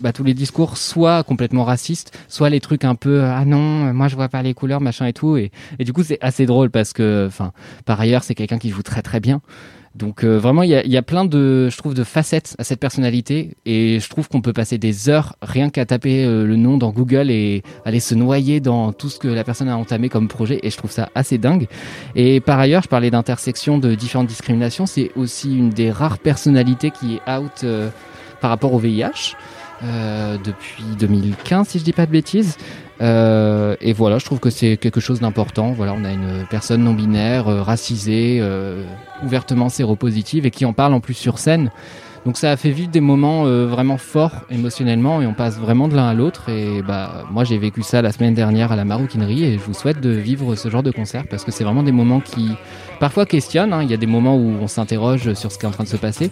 bah, tous les discours soit complètement racistes, soit les trucs un peu ah non, moi je vois pas les couleurs, machin et tout. Et, et du coup, c'est assez drôle parce que, enfin, par ailleurs, c'est quelqu'un qui joue très très bien. Donc euh, vraiment, il y a, y a plein de, je trouve, de facettes à cette personnalité et je trouve qu'on peut passer des heures rien qu'à taper euh, le nom dans Google et aller se noyer dans tout ce que la personne a entamé comme projet et je trouve ça assez dingue. Et par ailleurs, je parlais d'intersection de différentes discriminations, c'est aussi une des rares personnalités qui est out euh, par rapport au VIH. Euh, depuis 2015 si je dis pas de bêtises. Euh, et voilà je trouve que c'est quelque chose d'important. Voilà on a une personne non binaire euh, racisée ouvertement séropositive et qui en parle en plus sur scène. Donc ça a fait vivre des moments vraiment forts émotionnellement et on passe vraiment de l'un à l'autre. Et bah moi j'ai vécu ça la semaine dernière à la maroquinerie et je vous souhaite de vivre ce genre de concert parce que c'est vraiment des moments qui parfois questionnent hein. il y a des moments où on s'interroge sur ce qui est en train de se passer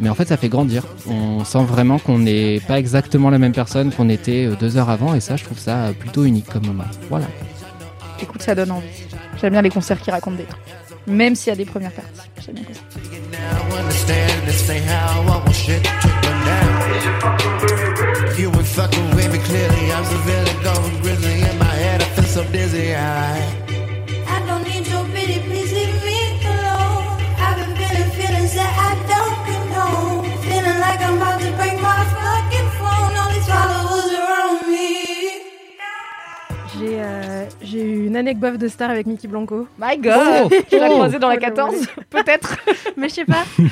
mais en fait, ça fait grandir. On sent vraiment qu'on n'est pas exactement la même personne qu'on était euh, deux heures avant, et ça, je trouve ça plutôt unique comme moment. Voilà. Écoute, ça donne envie. J'aime bien les concerts qui racontent des trucs. Même s'il y a des premières parties. J'aime bien ça. You ain't fucking with me clearly. I'm severely going grizzly in my head. I feel so dizzy. I I J'ai euh, j'ai eu une anecdote de star avec Mickey Blanco. My God Tu l'as croisé dans la 14 Peut-être Mais je sais pas.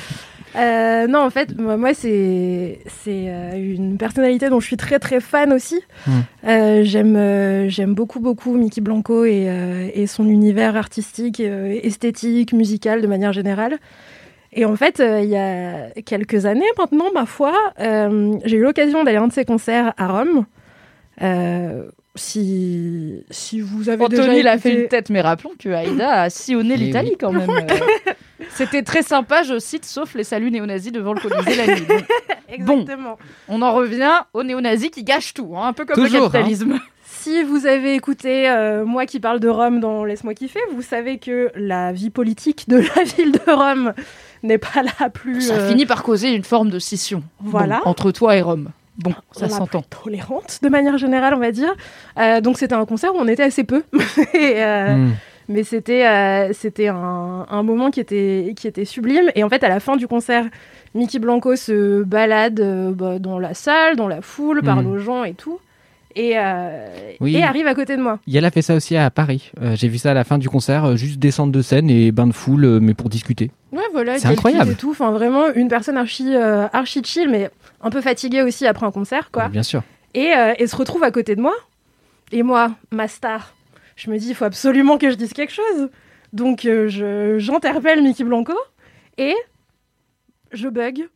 Euh, non, en fait, moi, c'est c'est euh, une personnalité dont je suis très très fan aussi. Mm. Euh, j'aime euh, j'aime beaucoup beaucoup Mickey Blanco et, euh, et son univers artistique, euh, esthétique, musical de manière générale. Et en fait, euh, il y a quelques années maintenant, ma foi, euh, j'ai eu l'occasion d'aller à un de ses concerts à Rome. Euh, si, si vous avez déjà Anthony, il a fait écouté- une tête, mais rappelons que Aïda a sillonné l'Italie oui. quand même. euh. C'était très sympa, je cite, sauf les saluts néo-nazis devant le Colisée la nuit. Bon, Exactement. on en revient aux néo-nazis qui gâchent tout, hein, un peu comme Toujours, le capitalisme. Si vous avez écouté euh, moi qui parle de Rome dans Laisse-moi kiffer, vous savez que la vie politique de la ville de Rome n'est pas la plus Ça euh, finit par causer une forme de scission. Voilà. Bon, entre toi et Rome. Bon, ça la s'entend. tolérante de manière générale, on va dire. Euh, donc c'était un concert où on était assez peu, Et, euh, Hmm. mais c'était euh, c'était un, un moment qui était qui était sublime. Et en fait, à la fin du concert, Mickey Blanco se balade euh, bah, dans la salle, dans la foule, parle Hmm. aux gens et tout, et euh, Oui. et arrive à côté de moi. Yel a fait ça aussi à Paris. Euh, J'ai vu ça à la fin du concert, euh, juste descendre de scène et bain de foule, euh, mais pour discuter. Ouais, voilà, C'est incroyable. Et tout. Enfin, vraiment une personne archi euh, archi chill, mais un peu fatiguée aussi après un concert, quoi. Bien sûr. et, et se retrouve à côté de moi. Et moi, ma star, je me dis, il faut absolument que je dise quelque chose. Donc j'interpelle Mickey Blanco et je bug.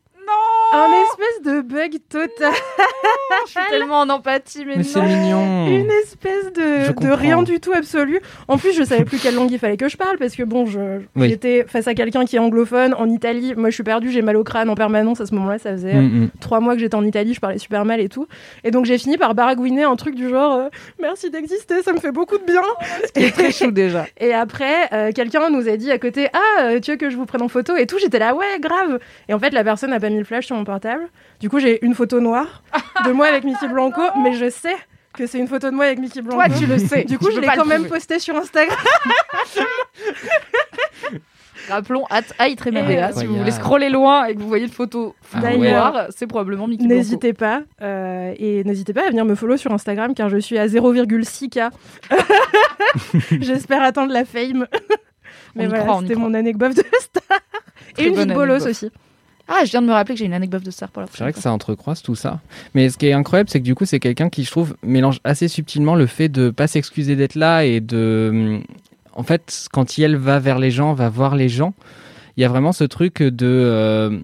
Un espèce de bug total. Je suis tellement en empathie, mais, Mais c'est non. mignon. Une espèce de, de rien du tout absolu. En plus, je savais plus quelle langue il fallait que je parle parce que bon, je- Oui. j'étais face à quelqu'un qui est anglophone en Italie. Moi, je suis perdue, j'ai mal au crâne en permanence à ce moment-là. Ça faisait Mm, mm. trois mois que j'étais en Italie, je parlais super mal et tout. Et donc, j'ai fini par baragouiner un truc du genre euh, Merci d'exister, ça me fait beaucoup de bien. Il est très chou déjà. Et après, euh, quelqu'un nous a dit à côté Ah, euh, tu veux que je vous prenne en photo et tout? J'étais là, ouais, grave. Et en fait, la personne n'a pas mis le flash sur mon portable. Du coup, j'ai une photo noire de moi avec Mickey Blanco, mais je sais que c'est une photo de moi avec Mickey Blanco. Toi, tu le sais. Du coup, Tu je l'ai quand même prouver. posté sur Instagram. Rappelons, at euh, si vous voulez scroller loin et que vous voyez une photo Ah D'ailleurs, noire, c'est probablement Mickey Blanco. N'hésitez pas. euh, et n'hésitez pas à venir me follow sur Instagram car je suis à 0,6K. J'espère atteindre la fame. Mais voilà, on y c'était mon anecdote de star. Très Et une vie de bolos aussi. Ah, je viens de me rappeler que j'ai une anecdote de star pour la C'est vrai que ça entrecroise tout ça. Mais ce qui est incroyable, c'est que du coup, c'est quelqu'un qui, je trouve, mélange assez subtilement le fait de pas s'excuser d'être là et de. En fait, quand Yel va vers les gens, va voir les gens, il y a vraiment ce truc de.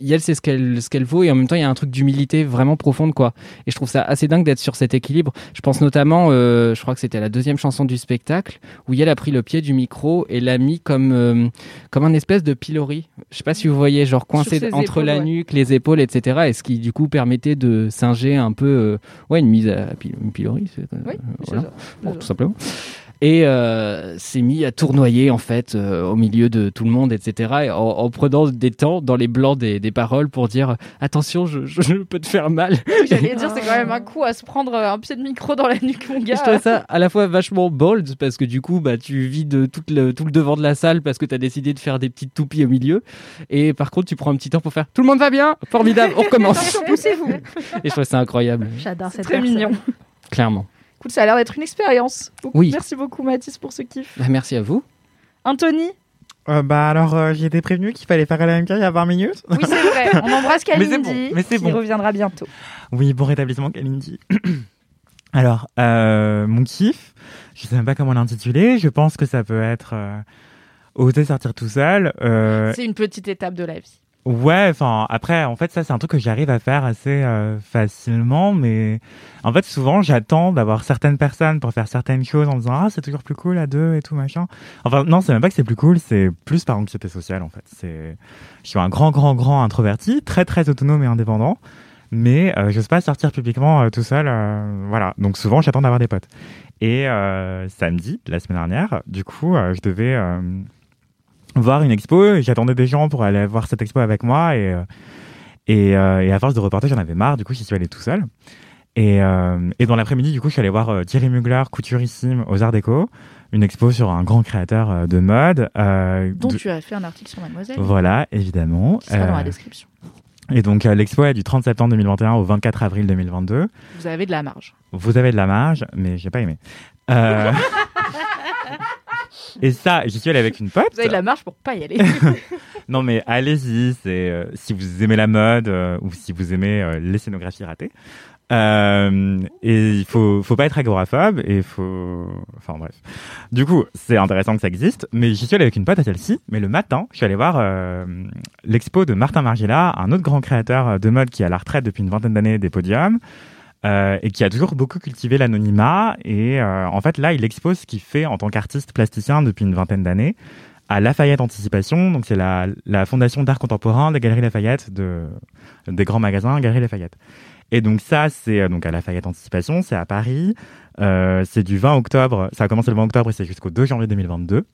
Yel, c'est ce qu'elle ce qu'elle vaut et en même temps, il y a un truc d'humilité vraiment profonde, quoi. Et je trouve ça assez dingue d'être sur cet équilibre. Je pense notamment, euh, je crois que c'était la deuxième chanson du spectacle, où Yel a pris le pied du micro et l'a mis comme, euh, comme un espèce de pilori. Je sais pas si vous voyez, genre coincé entre épaules, la ouais. nuque, les épaules, etc. Et ce qui, du coup, permettait de singer un peu, euh, ouais, une mise à une pilori, euh, Oui, voilà. Bon, tout simplement. Et euh, s'est mis à tournoyer en fait euh, au milieu de tout le monde, etc. Et en, en prenant des temps dans les blancs des, des paroles pour dire attention, je, je, je peux te faire mal. J'allais dire, c'est quand même un coup à se prendre un pied de micro dans la nuque, mon gars. je trouve ça à la fois vachement bold parce que du coup bah tu vides tout le, tout le devant de la salle parce que tu as décidé de faire des petites toupies au milieu et par contre tu prends un petit temps pour faire tout le monde va bien? Formidable on recommence poussez-vous. et je trouve ça incroyable J'adore cette Très personne. mignon. clairement Écoute, ça a l'air d'être une expérience. Donc, Oui. Merci beaucoup, Mathis, pour ce kiff. Bah, merci à vous Anthony Euh, bah alors, euh, j'ai été prévenu qu'il fallait faire LMK il y a 20 minutes. Oui, c'est vrai. On embrasse Mais c'est Kalindi, bon, mais qui bon. reviendra bientôt. Oui, bon rétablissement, Kalindi. Alors, euh, mon kiff, je sais même pas comment l'intituler. Je pense que ça peut être euh, oser sortir tout seul. Euh, C'est une petite étape de la vie. Ouais, enfin après, en fait, ça c'est un truc que j'arrive à faire assez euh, facilement, mais en fait, souvent, j'attends d'avoir certaines personnes pour faire certaines choses en me disant ah c'est toujours plus cool à deux et tout machin. Enfin non, c'est même pas que c'est plus cool, c'est plus par anxiété sociale en fait. C'est, je suis un grand, grand, grand introverti, très, très autonome et indépendant mais euh, j'ose pas sortir publiquement euh, tout seul. euh, voilà, donc souvent j'attends d'avoir des potes. Et samedi, la semaine dernière, du coup, je devais voir une expo. J'attendais des gens pour aller voir cette expo avec moi et euh, et, euh, et à force de reporter, j'en avais marre. Du coup, j'y suis allé tout seul. Et, euh, et dans l'après-midi, du coup, je suis allé voir Thierry Mugler, couturissime aux Arts Déco, une expo sur un grand créateur de mode. euh, Dont de- tu as fait un article sur Mademoiselle. Voilà, évidemment. Qui sera dans la description. et donc, euh, l'expo est du 30 septembre 2021 au 24 avril 2022. Vous avez de la marge. Vous avez de la marge, mais j'ai pas aimé. Euh, Et ça, j'y suis allé avec une pote. Vous avez de la marge pour pas y aller. Non, mais allez-y, c'est euh, si vous aimez la mode euh, ou si vous aimez euh, les scénographies ratées. Et il faut, faut pas être agoraphobe et faut, enfin bref. Du coup, c'est intéressant que ça existe, mais j'y suis allé avec une pote à celle-ci. Mais le matin, je suis allé voir l'expo de Martin Margiela, un autre grand créateur de mode qui est à la retraite depuis une vingtaine d'années des podiums. Euh, et qui a toujours beaucoup cultivé l'anonymat. Et euh, en fait, là, il expose ce qu'il fait en tant qu'artiste plasticien depuis une vingtaine d'années à Lafayette Anticipation. Donc c'est la, la fondation d'art contemporain des Galeries Lafayette, de, des grands magasins Galeries Lafayette. Et donc ça, c'est euh, donc à Lafayette Anticipation, c'est à Paris. Euh, c'est du 20 octobre, ça a commencé le 20 octobre et c'est jusqu'au 2 janvier 2022.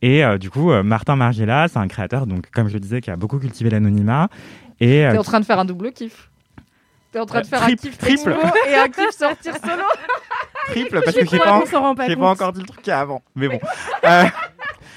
Et euh, du coup, euh, Martin Margiela, c'est un créateur, donc comme je le disais, qui a beaucoup cultivé l'anonymat. Et euh, T'es en train de faire un double kiff. T'es en train de Euh, faire triple- un kiff triple. expo et un kiff sortir solo. triple parce que j'ai pas, rend pas j'ai pas encore dit le truc qu'il y a avant. Mais bon. Euh,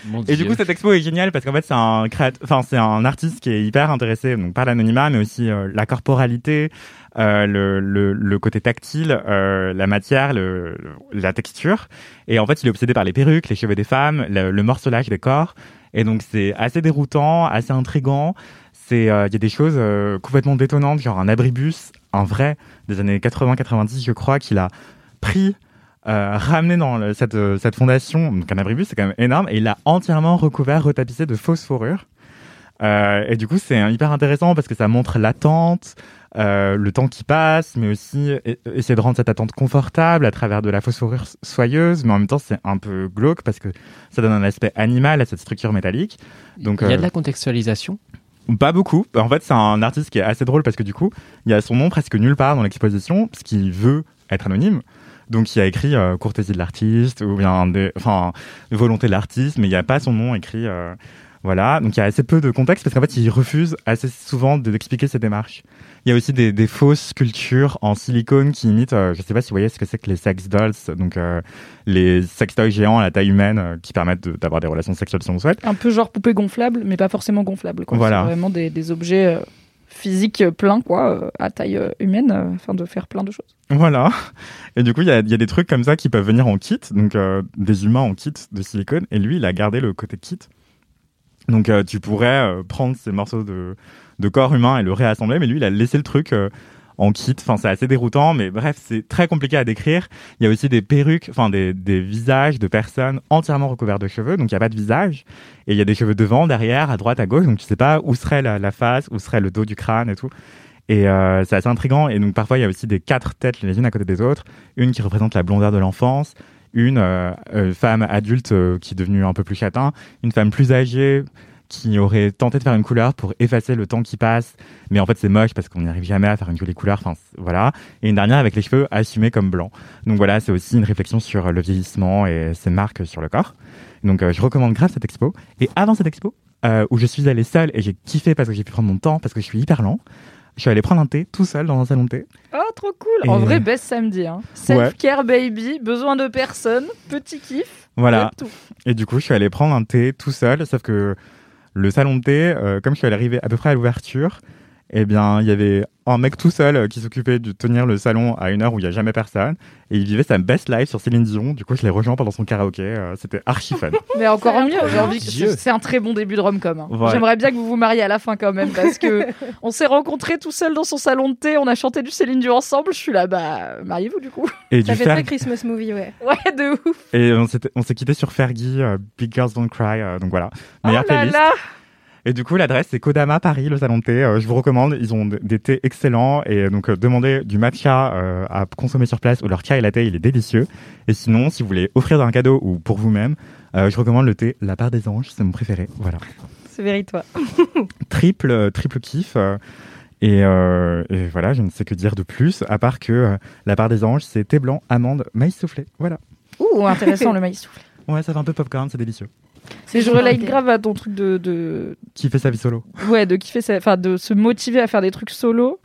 Mon et du coup, cette expo est géniale parce qu'en fait, c'est un créateur, enfin, c'est un artiste qui est hyper intéressé donc par l'anonymat, mais aussi euh, la corporalité, euh, le, le, le côté tactile, euh, la matière, le, la texture. Et en fait, il est obsédé par les perruques, les cheveux des femmes, le, le morcelage des corps. Et donc, c'est assez déroutant, assez intrigant. C'est, euh, il y a des choses euh, complètement détonnantes, genre un abribus, un vrai des années 80-90, je crois, qu'il a pris euh, ramené dans le- cette, euh, cette fondation, donc un abribus, c'est quand même énorme, et il l'a entièrement recouvert, retapissé de fausses fourrures. Euh, et du coup, c'est hyper intéressant parce que ça montre l'attente, euh, le temps qui passe, mais aussi essayer de rendre cette attente confortable à travers de la fausse fourrure soyeuse, mais en même temps, c'est un peu glauque parce que ça donne un aspect animal à cette structure métallique. Donc, Il y a euh, de la contextualisation. Pas beaucoup. En fait, c'est un artiste qui est assez drôle parce que du coup, il y a son nom presque nulle part dans l'exposition, parce qu'il veut être anonyme. Donc, il a écrit euh, de l'artiste ou bien des, enfin volonté de l'artiste, mais il n'y a pas son nom écrit. euh, voilà. Donc, il y a assez peu de contexte parce qu'en fait, il refuse assez souvent de- d'expliquer ses démarches. Il y a aussi des, des fausses sculptures en silicone qui imitent, euh, je sais pas si vous voyez ce que c'est que les sex dolls, donc euh, les sextoys géants à la taille humaine euh, qui permettent de- d'avoir des relations sexuelles si on le souhaite. Un peu genre poupée gonflable, mais pas forcément gonflable. Quoi. Voilà. C'est vraiment des, des objets euh, physiques pleins, quoi, à taille humaine, afin de faire plein de choses. Voilà. Et du coup, il y a, il y a des trucs comme ça qui peuvent venir en kit, donc euh, des humains en kit de silicone. Et lui, il a gardé le côté kit. Donc, euh, tu pourrais euh, prendre ces morceaux de, de corps humain et le réassembler, mais lui, il a laissé le truc euh, en kit. Enfin, c'est assez déroutant, mais bref, c'est très compliqué à décrire. Il y a aussi des perruques, enfin des, des visages de personnes entièrement recouverts de cheveux, donc il n'y a pas de visage. Et il y a des cheveux devant, derrière, à droite, à gauche, donc tu sais pas où serait la, la face, où serait le dos du crâne et tout. Et euh, c'est assez intriguant. Et donc parfois, il y a aussi des quatre têtes les unes à côté des autres. Une qui représente la blondeur de l'enfance, une euh, femme adulte qui est devenue un peu plus châtain, une femme plus âgée qui aurait tenté de faire une couleur pour effacer le temps qui passe, mais en fait c'est moche parce qu'on n'y arrive jamais à faire une jolie couleur. Enfin voilà. Et une dernière avec les cheveux assumés comme blancs. Donc voilà, c'est aussi une réflexion sur le vieillissement et ses marques sur le corps. Donc euh, je recommande grave cette expo. Et avant cette expo, euh, où je suis allé seul et j'ai kiffé parce que j'ai pu prendre mon temps parce que je suis hyper lent. Je suis allé prendre un thé tout seul dans un salon de thé. Oh, trop cool En Et- vrai, best samedi. Hein. Self-care baby, besoin de personne, petit kiff. Voilà. Tout. Et du coup, je suis allé prendre un thé tout seul, sauf que le salon de thé, euh, comme je suis arriver à peu près à l'ouverture, eh bien, il y avait un mec tout seul euh, qui s'occupait de tenir le salon à une heure où il n'y a jamais personne. Et il vivait sa best life sur Céline Dion. Du coup, je l'ai rejoint pendant son karaoké. euh, C'était archi fun. Mais encore mieux. Dieu. C'est un très bon début de rom-com. hein. Ouais. J'aimerais bien que vous vous mariez à la fin quand même, parce que on s'est rencontrés tout seul dans son salon de thé, on a chanté du Céline Dion ensemble. Je suis là, bah mariez-vous du coup. Et Ça du fait Fer- très Christmas movie, ouais. Ouais, de ouf. Et on s'est quitté sur Fergie, euh, Big Girls Don't Cry. euh, donc voilà, meilleure oh là playlist. là. Et du coup, l'adresse, c'est Kodama Paris, le salon de thé. Euh, je vous recommande. Ils ont des thés excellents. Et euh, donc, euh, demandez du matcha euh, à consommer sur place ou leur chai latte, il est délicieux. Et sinon, si vous voulez offrir un cadeau ou pour vous-même, je recommande le thé La part des anges. C'est mon préféré. Voilà. C'est vérité. Triple, triple kiff. et, euh, et voilà, je ne sais que dire de plus, à part que euh, La part des anges, c'est thé blanc, amande, maïs soufflé. Voilà. Ouh, intéressant le maïs soufflé. Ouais, ça fait un peu popcorn, c'est délicieux. C'est je relate grave à ton truc de, de Qui fait sa vie solo ouais de kiffer, sa- enfin de se motiver à faire des trucs solo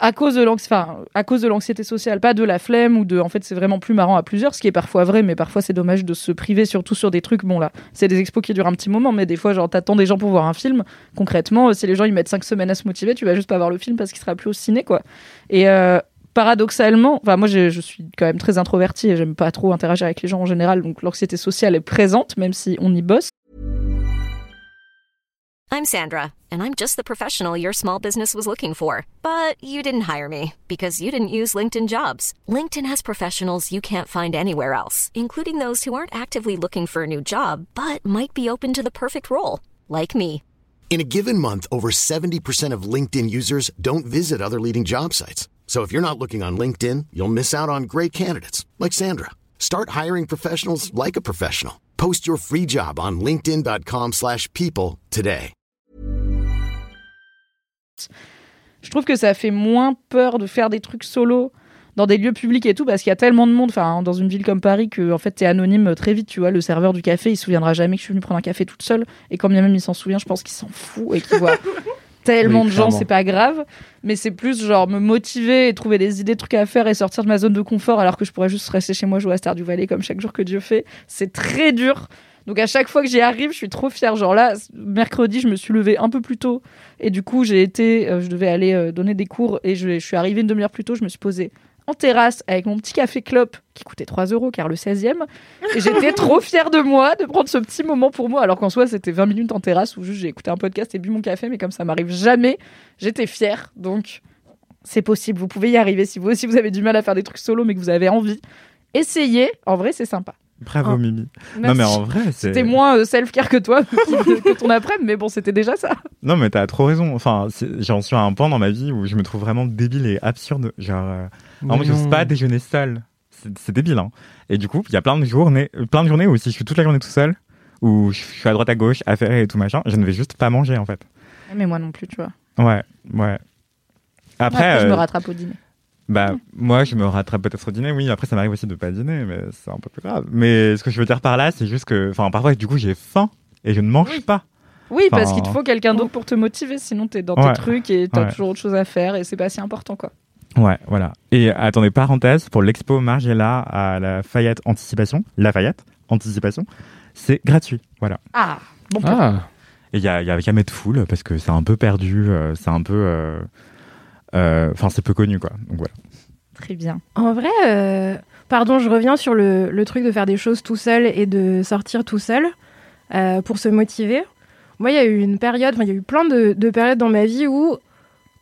à cause de l'anx- enfin, à cause de l'anxiété sociale, pas de la flemme ou de en fait c'est vraiment plus marrant à plusieurs, ce qui est parfois vrai, mais parfois c'est dommage de se priver surtout sur des trucs. Bon là, c'est des expos qui durent un petit moment, mais des fois genre t'attends des gens pour voir un film. Concrètement, si les gens ils mettent cinq semaines à se motiver, tu vas juste pas voir le film parce qu'il sera plus au ciné quoi. Et euh, paradoxalement, enfin moi je suis quand même très introvertie et j'aime pas trop interagir avec les gens en général, donc l'anxiété sociale est présente même si on y bosse. I'm Sandra, and I'm just the professional your small business was looking for. But you didn't hire me because you didn't use LinkedIn jobs. LinkedIn has professionals you can't find anywhere else, including those who aren't actively looking for a new job but might be open to the perfect role, like me. In a given month, over 70% of LinkedIn users don't visit other leading job sites. So if you're not looking on LinkedIn, you'll miss out on great candidates like Sandra. Start hiring professionals like a professional. Post your free job on linkedin.com/people slash people today. Je trouve que ça fait moins peur de faire des trucs solo dans des lieux publics et tout parce qu'il y a tellement de monde enfin dans une ville comme Paris que en fait t'es anonyme très vite tu vois le serveur du café il se souviendra jamais que je suis venue prendre un café toute seule et quand bien même il s'en souvient je pense qu'il s'en fout et qu'il voit tellement Oui, de gens c'est pas grave mais c'est plus genre me motiver et trouver des idées trucs à faire et sortir de ma zone de confort alors que je pourrais juste rester chez moi jouer à Star du Valais comme chaque jour que Dieu fait c'est très dur donc à chaque fois que j'y arrive, je suis trop fière. Genre là, mercredi, je me suis levée un peu plus tôt et du coup, j'ai été, euh, je devais aller euh, donner des cours et je, je suis arrivée une demi-heure plus tôt. Je me suis posée en terrasse avec mon petit café clope qui coûtait 3 euros car le 16e. Et j'étais trop fière de moi de prendre ce petit moment pour moi alors qu'en soi, c'était 20 minutes en terrasse où juste j'ai écouté un podcast et bu mon café. Mais comme ça m'arrive jamais, j'étais fière. Donc c'est possible, vous pouvez y arriver si vous aussi vous avez du mal à faire des trucs solo mais que vous avez envie. Essayez, en vrai, c'est sympa. Bravo Oh. Mimi. Merci. Non mais en vrai, c'est C'était moins euh, self-care que toi, que ton après, mais bon, c'était déjà ça. Non, mais t'as trop raison. Enfin, j'en suis à un point dans ma vie où je me trouve vraiment débile et absurde. Genre, euh, Mais vraiment, j'ose pas déjeuner seul. C'est débile, hein. Et du coup, il y a plein de journées, euh, plein de journées où si je suis toute la journée tout seul, où je suis à droite à gauche, affairé et tout machin, je ne vais juste pas manger en fait. Mais moi non plus, tu vois. Ouais, ouais. Après, Après, je me euh, rattrape au dîner. bah, moi, je me rattrape peut-être au dîner, oui. Après, ça m'arrive aussi de pas dîner, mais c'est un peu plus grave. Mais ce que je veux dire par là, c'est juste que, enfin, parfois, du coup, j'ai faim et je ne mange pas. Oui, parce qu'il te faut quelqu'un d'autre pour te motiver, sinon t'es dans Ouais. tes trucs et t'as Ouais. toujours autre chose à faire et c'est pas si important, quoi. Ouais, voilà. Et attendez, parenthèse, pour l'expo Margiela à la Fayette Anticipation, Lafayette Anticipation, c'est gratuit. Voilà. Ah, bon Ah, Et il y a, y a jamais de foule parce que c'est un peu perdu, euh, c'est un peu. euh, euh, Enfin, c'est peu connu, quoi. Donc voilà. Très bien. En vrai, euh, pardon, je reviens sur le, le truc de faire des choses tout seul et de sortir tout seul euh, pour se motiver. Moi, il y a eu une période, enfin, il y a eu plein de, de périodes dans ma vie où,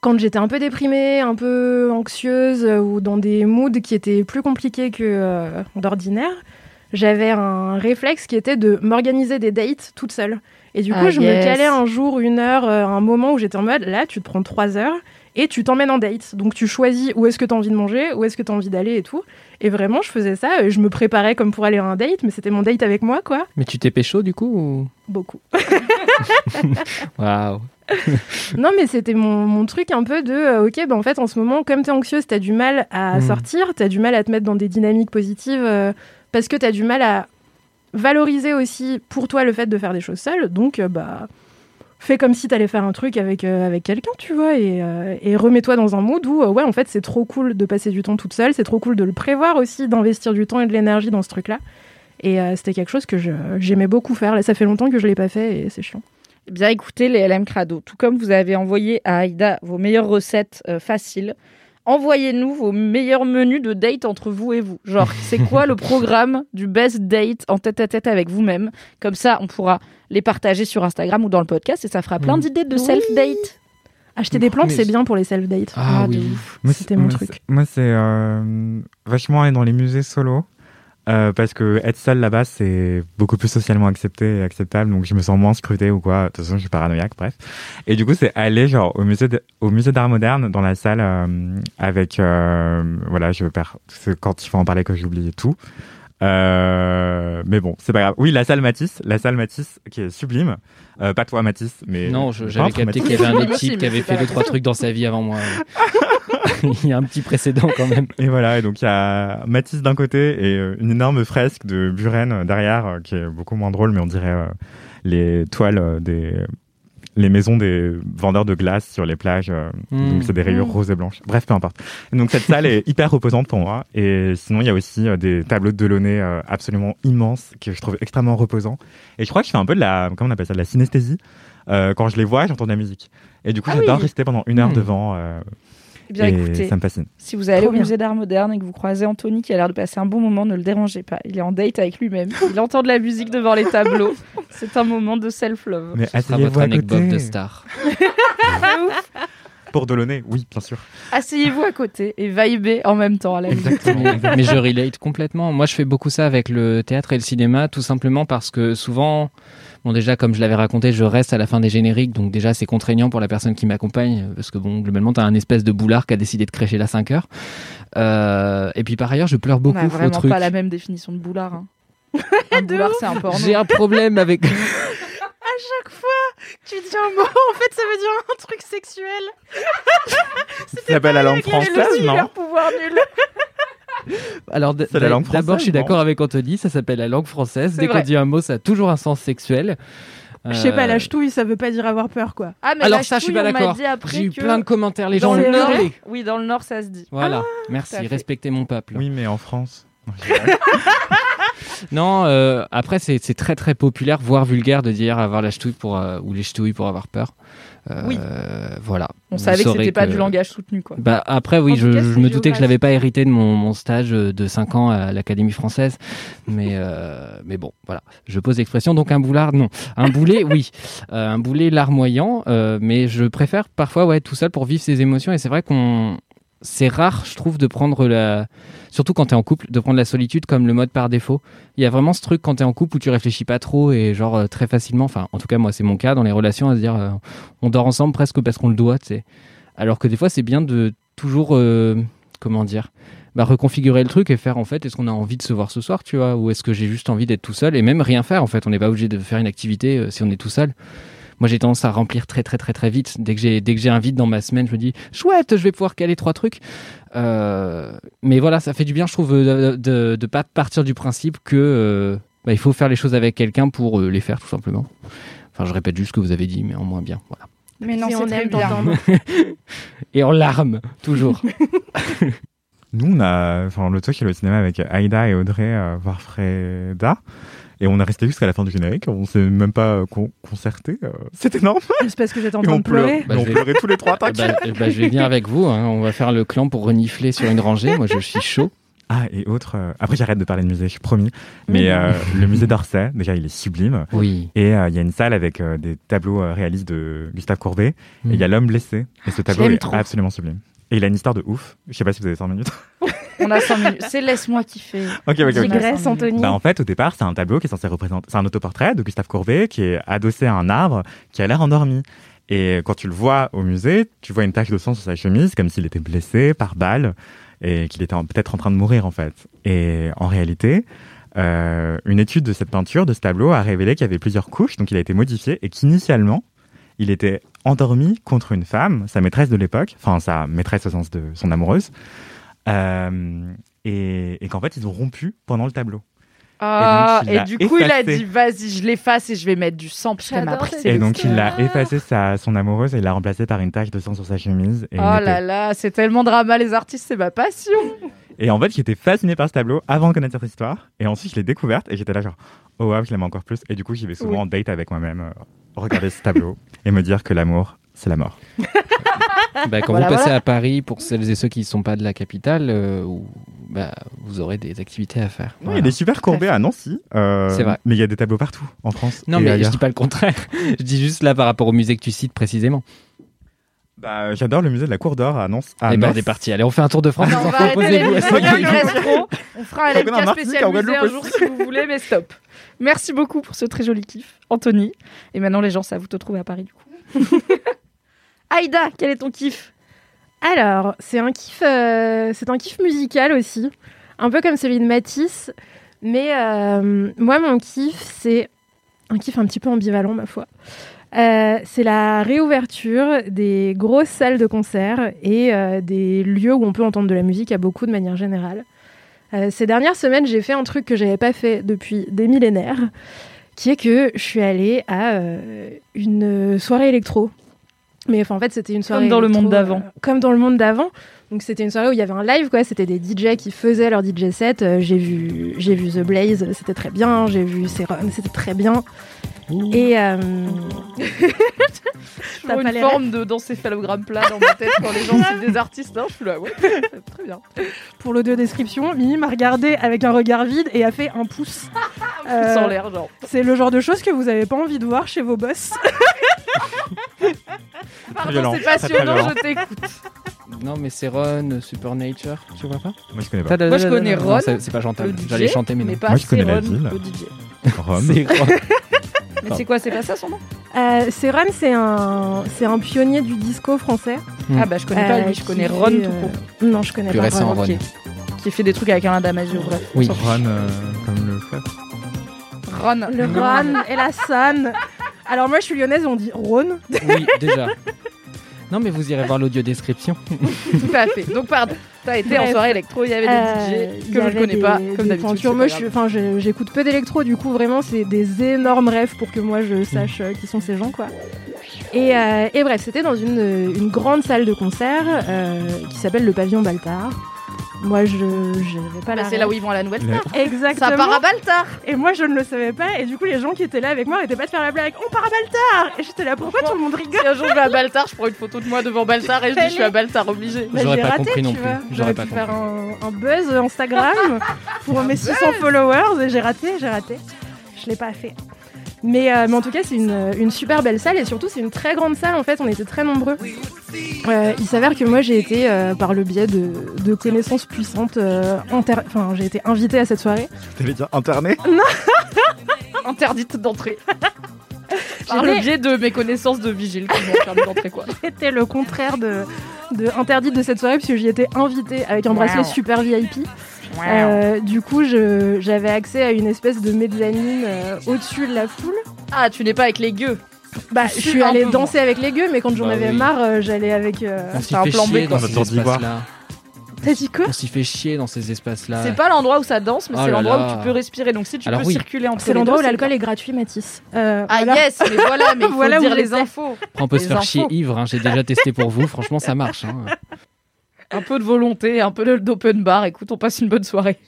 quand j'étais un peu déprimée, un peu anxieuse euh, ou dans des moods qui étaient plus compliqués que euh, d'ordinaire, j'avais un réflexe qui était de m'organiser des dates toute seule. Et du coup, Ah, je yes. me calais un jour, une heure, euh, un moment où j'étais en mode, là, tu te prends trois heures et tu t'emmènes en date. Donc tu choisis où est-ce que tu as envie de manger, où est-ce que tu as envie d'aller et tout. Et vraiment, je faisais ça. et Je me préparais comme pour aller à un date, mais c'était mon date avec moi, quoi. mais tu t'es pécho du coup ou... Beaucoup. Waouh. non, mais c'était mon, mon truc un peu de, euh, ok, bah en fait, en ce moment, comme tu es anxieuse, tu as du mal à Mm. sortir, tu as du mal à te mettre dans des dynamiques positives, euh, parce que tu as du mal à valoriser aussi pour toi le fait de faire des choses seule. Donc, euh, bah, fais comme si tu allais faire un truc avec, avec quelqu'un, tu vois, et, et remets-toi dans un mood où, ouais, en fait, c'est trop cool de passer du temps toute seule, c'est trop cool de le prévoir aussi, d'investir du temps et de l'énergie dans ce truc-là. Et c'était quelque chose que j'aimais beaucoup faire. Là, ça fait longtemps que je l'ai pas fait et c'est chiant. Eh bien, écoutez les LM Crado. Tout comme vous avez envoyé à Aïda vos meilleures recettes euh, faciles, envoyez-nous vos meilleurs menus de date entre vous et vous. Genre, c'est quoi le programme du best date en tête à tête avec vous-même? Comme ça, on pourra les partager sur Instagram ou dans le podcast et ça fera plein Mm. d'idées de Oui. self-date. Acheter des plantes, c'est bien pour les self-dates. Ah, de oui. C'était mon moi, truc. Moi, c'est euh, vachement aller dans les musées solo. Euh, parce que être seul là-bas, c'est beaucoup plus socialement accepté et acceptable. Donc, je me sens moins scruté ou quoi. De toute façon, je suis paranoïaque, bref. Et du coup, c'est aller genre au musée, au musée d'art moderne dans la salle euh, avec, euh, voilà, je perds. C'est quand il faut en parler que j'oublie tout. Euh, mais bon, c'est pas grave. Oui, la salle Matisse, la salle Matisse qui est sublime. Euh, pas toi, Matisse, mais Non, je- j'avais capté qu'il y avait un autre type qui avait fait deux, trois trucs dans sa vie avant moi. Il y a un petit précédent quand même. Et voilà, et donc il y a Matisse d'un côté et euh, une énorme fresque de Buren euh, derrière, euh, qui est beaucoup moins drôle, mais on dirait euh, les toiles des les maisons des vendeurs de glace sur les plages. euh, Mm. Donc c'est des rayures Mm. roses et blanches. Bref, peu importe. Et donc cette salle est hyper reposante pour moi. Et sinon, il y a aussi euh, des tableaux de Delaunay euh, absolument immenses que je trouve extrêmement reposants. Et je crois que je fais un peu de la, comment on appelle ça, de la synesthésie. Euh, quand je les vois, j'entends de la musique. Et du coup, Ah j'adore oui. rester pendant une heure Mm. devant. Eh bien, et écoutez, ça me fascine. si vous allez Trop au bien. musée d'art moderne et que vous croisez Anthony qui a l'air de passer un bon moment, ne le dérangez pas. Il est en date avec lui-même. Il entend de la musique devant les tableaux. C'est un moment de self-love. Mais Ce sera asseyez-vous votre à anecdote côté. de star. Pour Delaunay, oui, bien sûr. Asseyez-vous à côté et vibez en même temps à la. Exactement. mais je relate complètement. Moi, je fais beaucoup ça avec le théâtre et le cinéma, tout simplement parce que souvent, bon, déjà, comme je l'avais raconté, je reste à la fin des génériques, donc déjà, c'est contraignant pour la personne qui m'accompagne, parce que bon, globalement, t'as un espèce de boulard qui a décidé de crècher là 5 heures. Euh, et puis par ailleurs, je pleure On beaucoup n'a au vraiment truc. pas la même définition de boulard. hein. Un boulard, c'est un porno. J'ai un problème avec. À chaque fois que tu dis un mot, en fait, ça veut dire un truc sexuel. Ça s'appelle la langue française, non pouvoir nul. Alors d'abord, je suis d'accord avec Anthony, ça s'appelle la langue française. C'est Dès vrai. qu'on dit un mot, ça a toujours un sens sexuel. Je sais pas, Euh, la ch'touille, ça veut pas dire avoir peur, quoi. Ah, mais Alors la ça, je suis pas d'accord. dit après J'ai eu plein de commentaires, les gens le Nord- hurlaient. Oui, dans le Nord, ça se dit. Voilà, à merci, respectez mon peuple. Oui, mais en France. Non, euh, après c'est c'est très très populaire, voire vulgaire de dire avoir la ch'touille pour euh, ou les ch'touilles pour avoir peur. Euh, Oui. Voilà. On Vous savait que c'était pas que- du langage soutenu, quoi. Bah après oui, En je, cas, me doutais que je l'avais pas hérité de mon, mon stage de 5 ans à l'Académie française, mais euh, mais bon voilà, je pose l'expression. Donc un boulard non, un boulet oui, Euh, un boulet larmoyant, euh, mais je préfère parfois ouais tout seul pour vivre ses émotions. Et c'est vrai qu'on c'est rare je trouve de prendre la surtout quand t'es en couple de prendre la solitude comme le mode par défaut. Il y a vraiment ce truc quand t'es en couple où tu réfléchis pas trop et genre euh, très facilement, enfin en tout cas moi c'est mon cas dans les relations à se dire euh, on dort ensemble presque parce qu'on le doit, tu. Alors que des fois, c'est bien de toujours, euh, comment dire, bah, reconfigurer le truc et faire en fait, est-ce qu'on a envie de se voir ce soir, tu vois, ou est-ce que j'ai juste envie d'être tout seul et même rien faire en fait. On n'est pas obligé de faire une activité si on est tout seul. Moi, j'ai tendance à remplir très très très très vite. Dès que j'ai dès que j'ai un vide dans ma semaine, je me dis chouette, je vais pouvoir caler trois trucs. Euh, mais voilà, ça fait du bien, je trouve, de, de, de pas partir du principe que euh, bah, il faut faire les choses avec quelqu'un pour euh, les faire tout simplement. Enfin, je répète juste ce que vous avez dit, mais en moins bien. Voilà. Mais non, c'est on très bien. Et en larmes, toujours. Nous, on a, enfin, je suis allé au cinéma avec Aïda et Audrey euh, voir Freda. Et on est resté jusqu'à la fin du générique. On s'est même pas euh, con- concerté. C'était énorme. C'est parce que j'étais en train on de pleurer. pleure. Et on vais- pleurait tous les trois. Eh ben, eh ben, je vais venir avec vous. hein. On va faire le clan pour renifler sur une rangée. Moi, je suis chaud. Ah, et autre. euh, Après, j'arrête de parler de musée, je suis promis. Mais euh, le musée d'Orsay, déjà, il est sublime. Oui. Et euh, il y a une salle avec euh, des tableaux réalistes de Gustave Courbet. Et il y a Mm. l'homme blessé. Et ce tableau est trop. absolument sublime. Et il a une histoire de ouf. Je sais pas si vous avez 5 minutes. On a 5 minutes. C'est laisse-moi kiffer. Ok, ok, ok. Digresse, Anthony. Bah, en fait, au départ, c'est un tableau qui est censé représenter. C'est un autoportrait de Gustave Courbet qui est adossé à un arbre qui a l'air endormi. Et quand tu le vois au musée, tu vois une tache de sang sur sa chemise, comme s'il était blessé par balle et qu'il était peut-être en train de mourir, en fait. Et en réalité, euh, une étude de cette peinture, de ce tableau, a révélé qu'il y avait plusieurs couches, donc il a été modifié et qu'initialement, il était endormi contre une femme, sa maîtresse de l'époque, enfin sa maîtresse au sens de son amoureuse, euh, et, et qu'en fait ils ont rompu pendant le tableau. Ah, donc, et, l'a du coup, il a dit vas-y, je l'efface et je vais mettre du sang parce qu'elle m'a pris Et donc il a Ah. effacé sa, son amoureuse et il l'a remplacé par une tache de sang sur sa chemise. Et, Oh là là, c'est tellement drama, les artistes, c'est ma passion. et en fait j'étais fasciné par ce tableau avant de connaître cette histoire. Et ensuite je l'ai découverte et j'étais là genre oh wow je l'aime encore plus. Et du coup j'y vais souvent Oui. en date avec moi-même euh, regarder ce tableau et me dire que l'amour c'est la mort. Bah, quand Voilà, vous passez voilà. à Paris, pour celles et ceux qui ne sont pas de la capitale, euh, où, bah, vous aurez des activités à faire. Il y a des super courbés à Nancy. euh, C'est vrai. Mais il y a des tableaux partout en France. Non, et mais ailleurs. je dis pas le contraire. je dis juste là par rapport au musée que tu cites précisément. Bah, j'adore le musée de la Cour d'Or à Nancy. à Eh ben, on est parti. Allez, on fait un tour de France. Non, les on va reste trop. On fera un On LMK spécial musée un jour si vous voulez, mais stop. Merci beaucoup pour ce très joli kiff, Anthony. Et maintenant, les gens, ça vous te trouver à Paris, du coup. Aïda, quel est ton kiff? Alors, c'est un kiff, euh, c'est un kiff musical aussi, un peu comme celui de Matisse, mais euh, moi mon kiff c'est un kiff un petit peu ambivalent ma foi. Euh, c'est la réouverture des grosses salles de concert et euh, des lieux où on peut entendre de la musique à beaucoup de manière générale. Euh, ces dernières semaines, j'ai fait un truc que j'avais pas fait depuis des millénaires, qui est que je suis allée à une soirée électro. Mais enfin, en fait, c'était une soirée Comme dans le monde d'avant. comme dans le monde d'avant. Donc c'était une soirée où il y avait un live, quoi. C'était des DJ qui faisaient leur DJ set. J'ai vu, j'ai vu The Blaze, c'était très bien. J'ai vu Serum, c'était très bien. Et euh... Je T'as une forme de d'encéphalogramme plat dans ma tête quand les gens citent des artistes. hein, je suis là, ouais, très bien. pour l'audio description, Mimi m'a regardé avec un regard vide et a fait un pouce. Euh, Sans l'air, genre. C'est le genre de choses que vous avez pas envie de voir chez vos boss. Pardon, violent, c'est passionnant, violent. je t'écoute. Non, mais c'est Ron, Supernature. Tu vois pas? Moi je connais pas. Moi, je connais Ron, c'est pas chantable. J'allais chanter, mais non. Moi, je connais la ville. Rome. C'est Ron. Mais c'est quoi, c'est pas ça son nom? Euh, c'est Ron, c'est un, c'est un pionnier du disco français. Ah bah je connais pas Euh, lui, je qui connais fait, Ron tout euh, court. Non, je connais Plus pas récent, Ron. Ron. Ok. Qui fait des trucs avec Alain Damasio, bref. Oui. Ron euh, comme le fleuve. Rhône. Le Rhône et la Saône. Alors moi, je suis lyonnaise, on dit Rhône. Oui, déjà. Non, mais vous irez voir l'audio description. Tout à fait. Donc, pardon. T'as été en soirée électro, il y avait des Euh, DJ que je ne connais des- pas, comme d'habitude. Moi, j'écoute peu d'électro, du coup, vraiment, c'est des énormes rêves pour que moi je sache euh, qui sont ces gens, quoi. Et, euh, et bref, c'était dans une, une grande salle de concert euh, qui s'appelle le Pavillon Baltard. Moi, je n'avais pas Bah, la c'est là où ils vont à la nouvelle Le- star. Exactement. Ça part à Baltard. Et moi, je ne le savais pas. Et du coup, les gens qui étaient là avec moi arrêtaient pas de faire la blague. On part à Baltard Et j'étais là, pourquoi tout le monde rigole Si un jour je vais à Baltard, je prends une photo de moi devant Baltard et je dis je suis à Baltard obligé. Bah, J'aurais j'ai pas raté, compris non tu plus. vois. J'aurais pu faire un, un buzz Instagram pour mes 600 followers et j'ai raté, j'ai raté. Je l'ai pas fait. Mais, euh, mais en tout cas, c'est une, une super belle salle et surtout, c'est une très grande salle. En fait, on était très nombreux. Euh, il s'avère que moi, j'ai été, euh, par le biais de, de connaissances puissantes, euh, inter- enfin, j'ai été invitée à cette soirée. T'allais dire interné Interdite d'entrer. Par le biais de mes connaissances de vigile qui m'ont interdit d'entrer quoi. C'était le contraire de, de interdite de cette soirée puisque j'y étais invitée avec un bracelet Wow. super VIP. Euh, du coup, j'avais accès à une espèce de mezzanine euh, au-dessus de la foule. Ah, tu n'es pas avec les gueux. Bah, je suis allée danser avec les gueux, mais quand j'en Bah avais oui. marre, euh, j'allais avec. euh, On un fait plan B, dans ces espaces-là. T'as dit quoi On s'y fait chier dans ces espaces-là. C'est pas l'endroit où ça danse, mais Oh c'est l'endroit où tu peux respirer. Donc si tu Alors peux oui. circuler entre C'est l'endroit où l'alcool est gratuit, Mathis. Euh, Ah voilà. yes, mais voilà, mais il faut Voilà où dire les infos. Après, on peut se faire infos. chier ivre. hein. J'ai déjà testé pour vous. Franchement, ça marche. hein. Un peu de volonté, un peu de- d'open bar. Écoute, on passe une bonne soirée.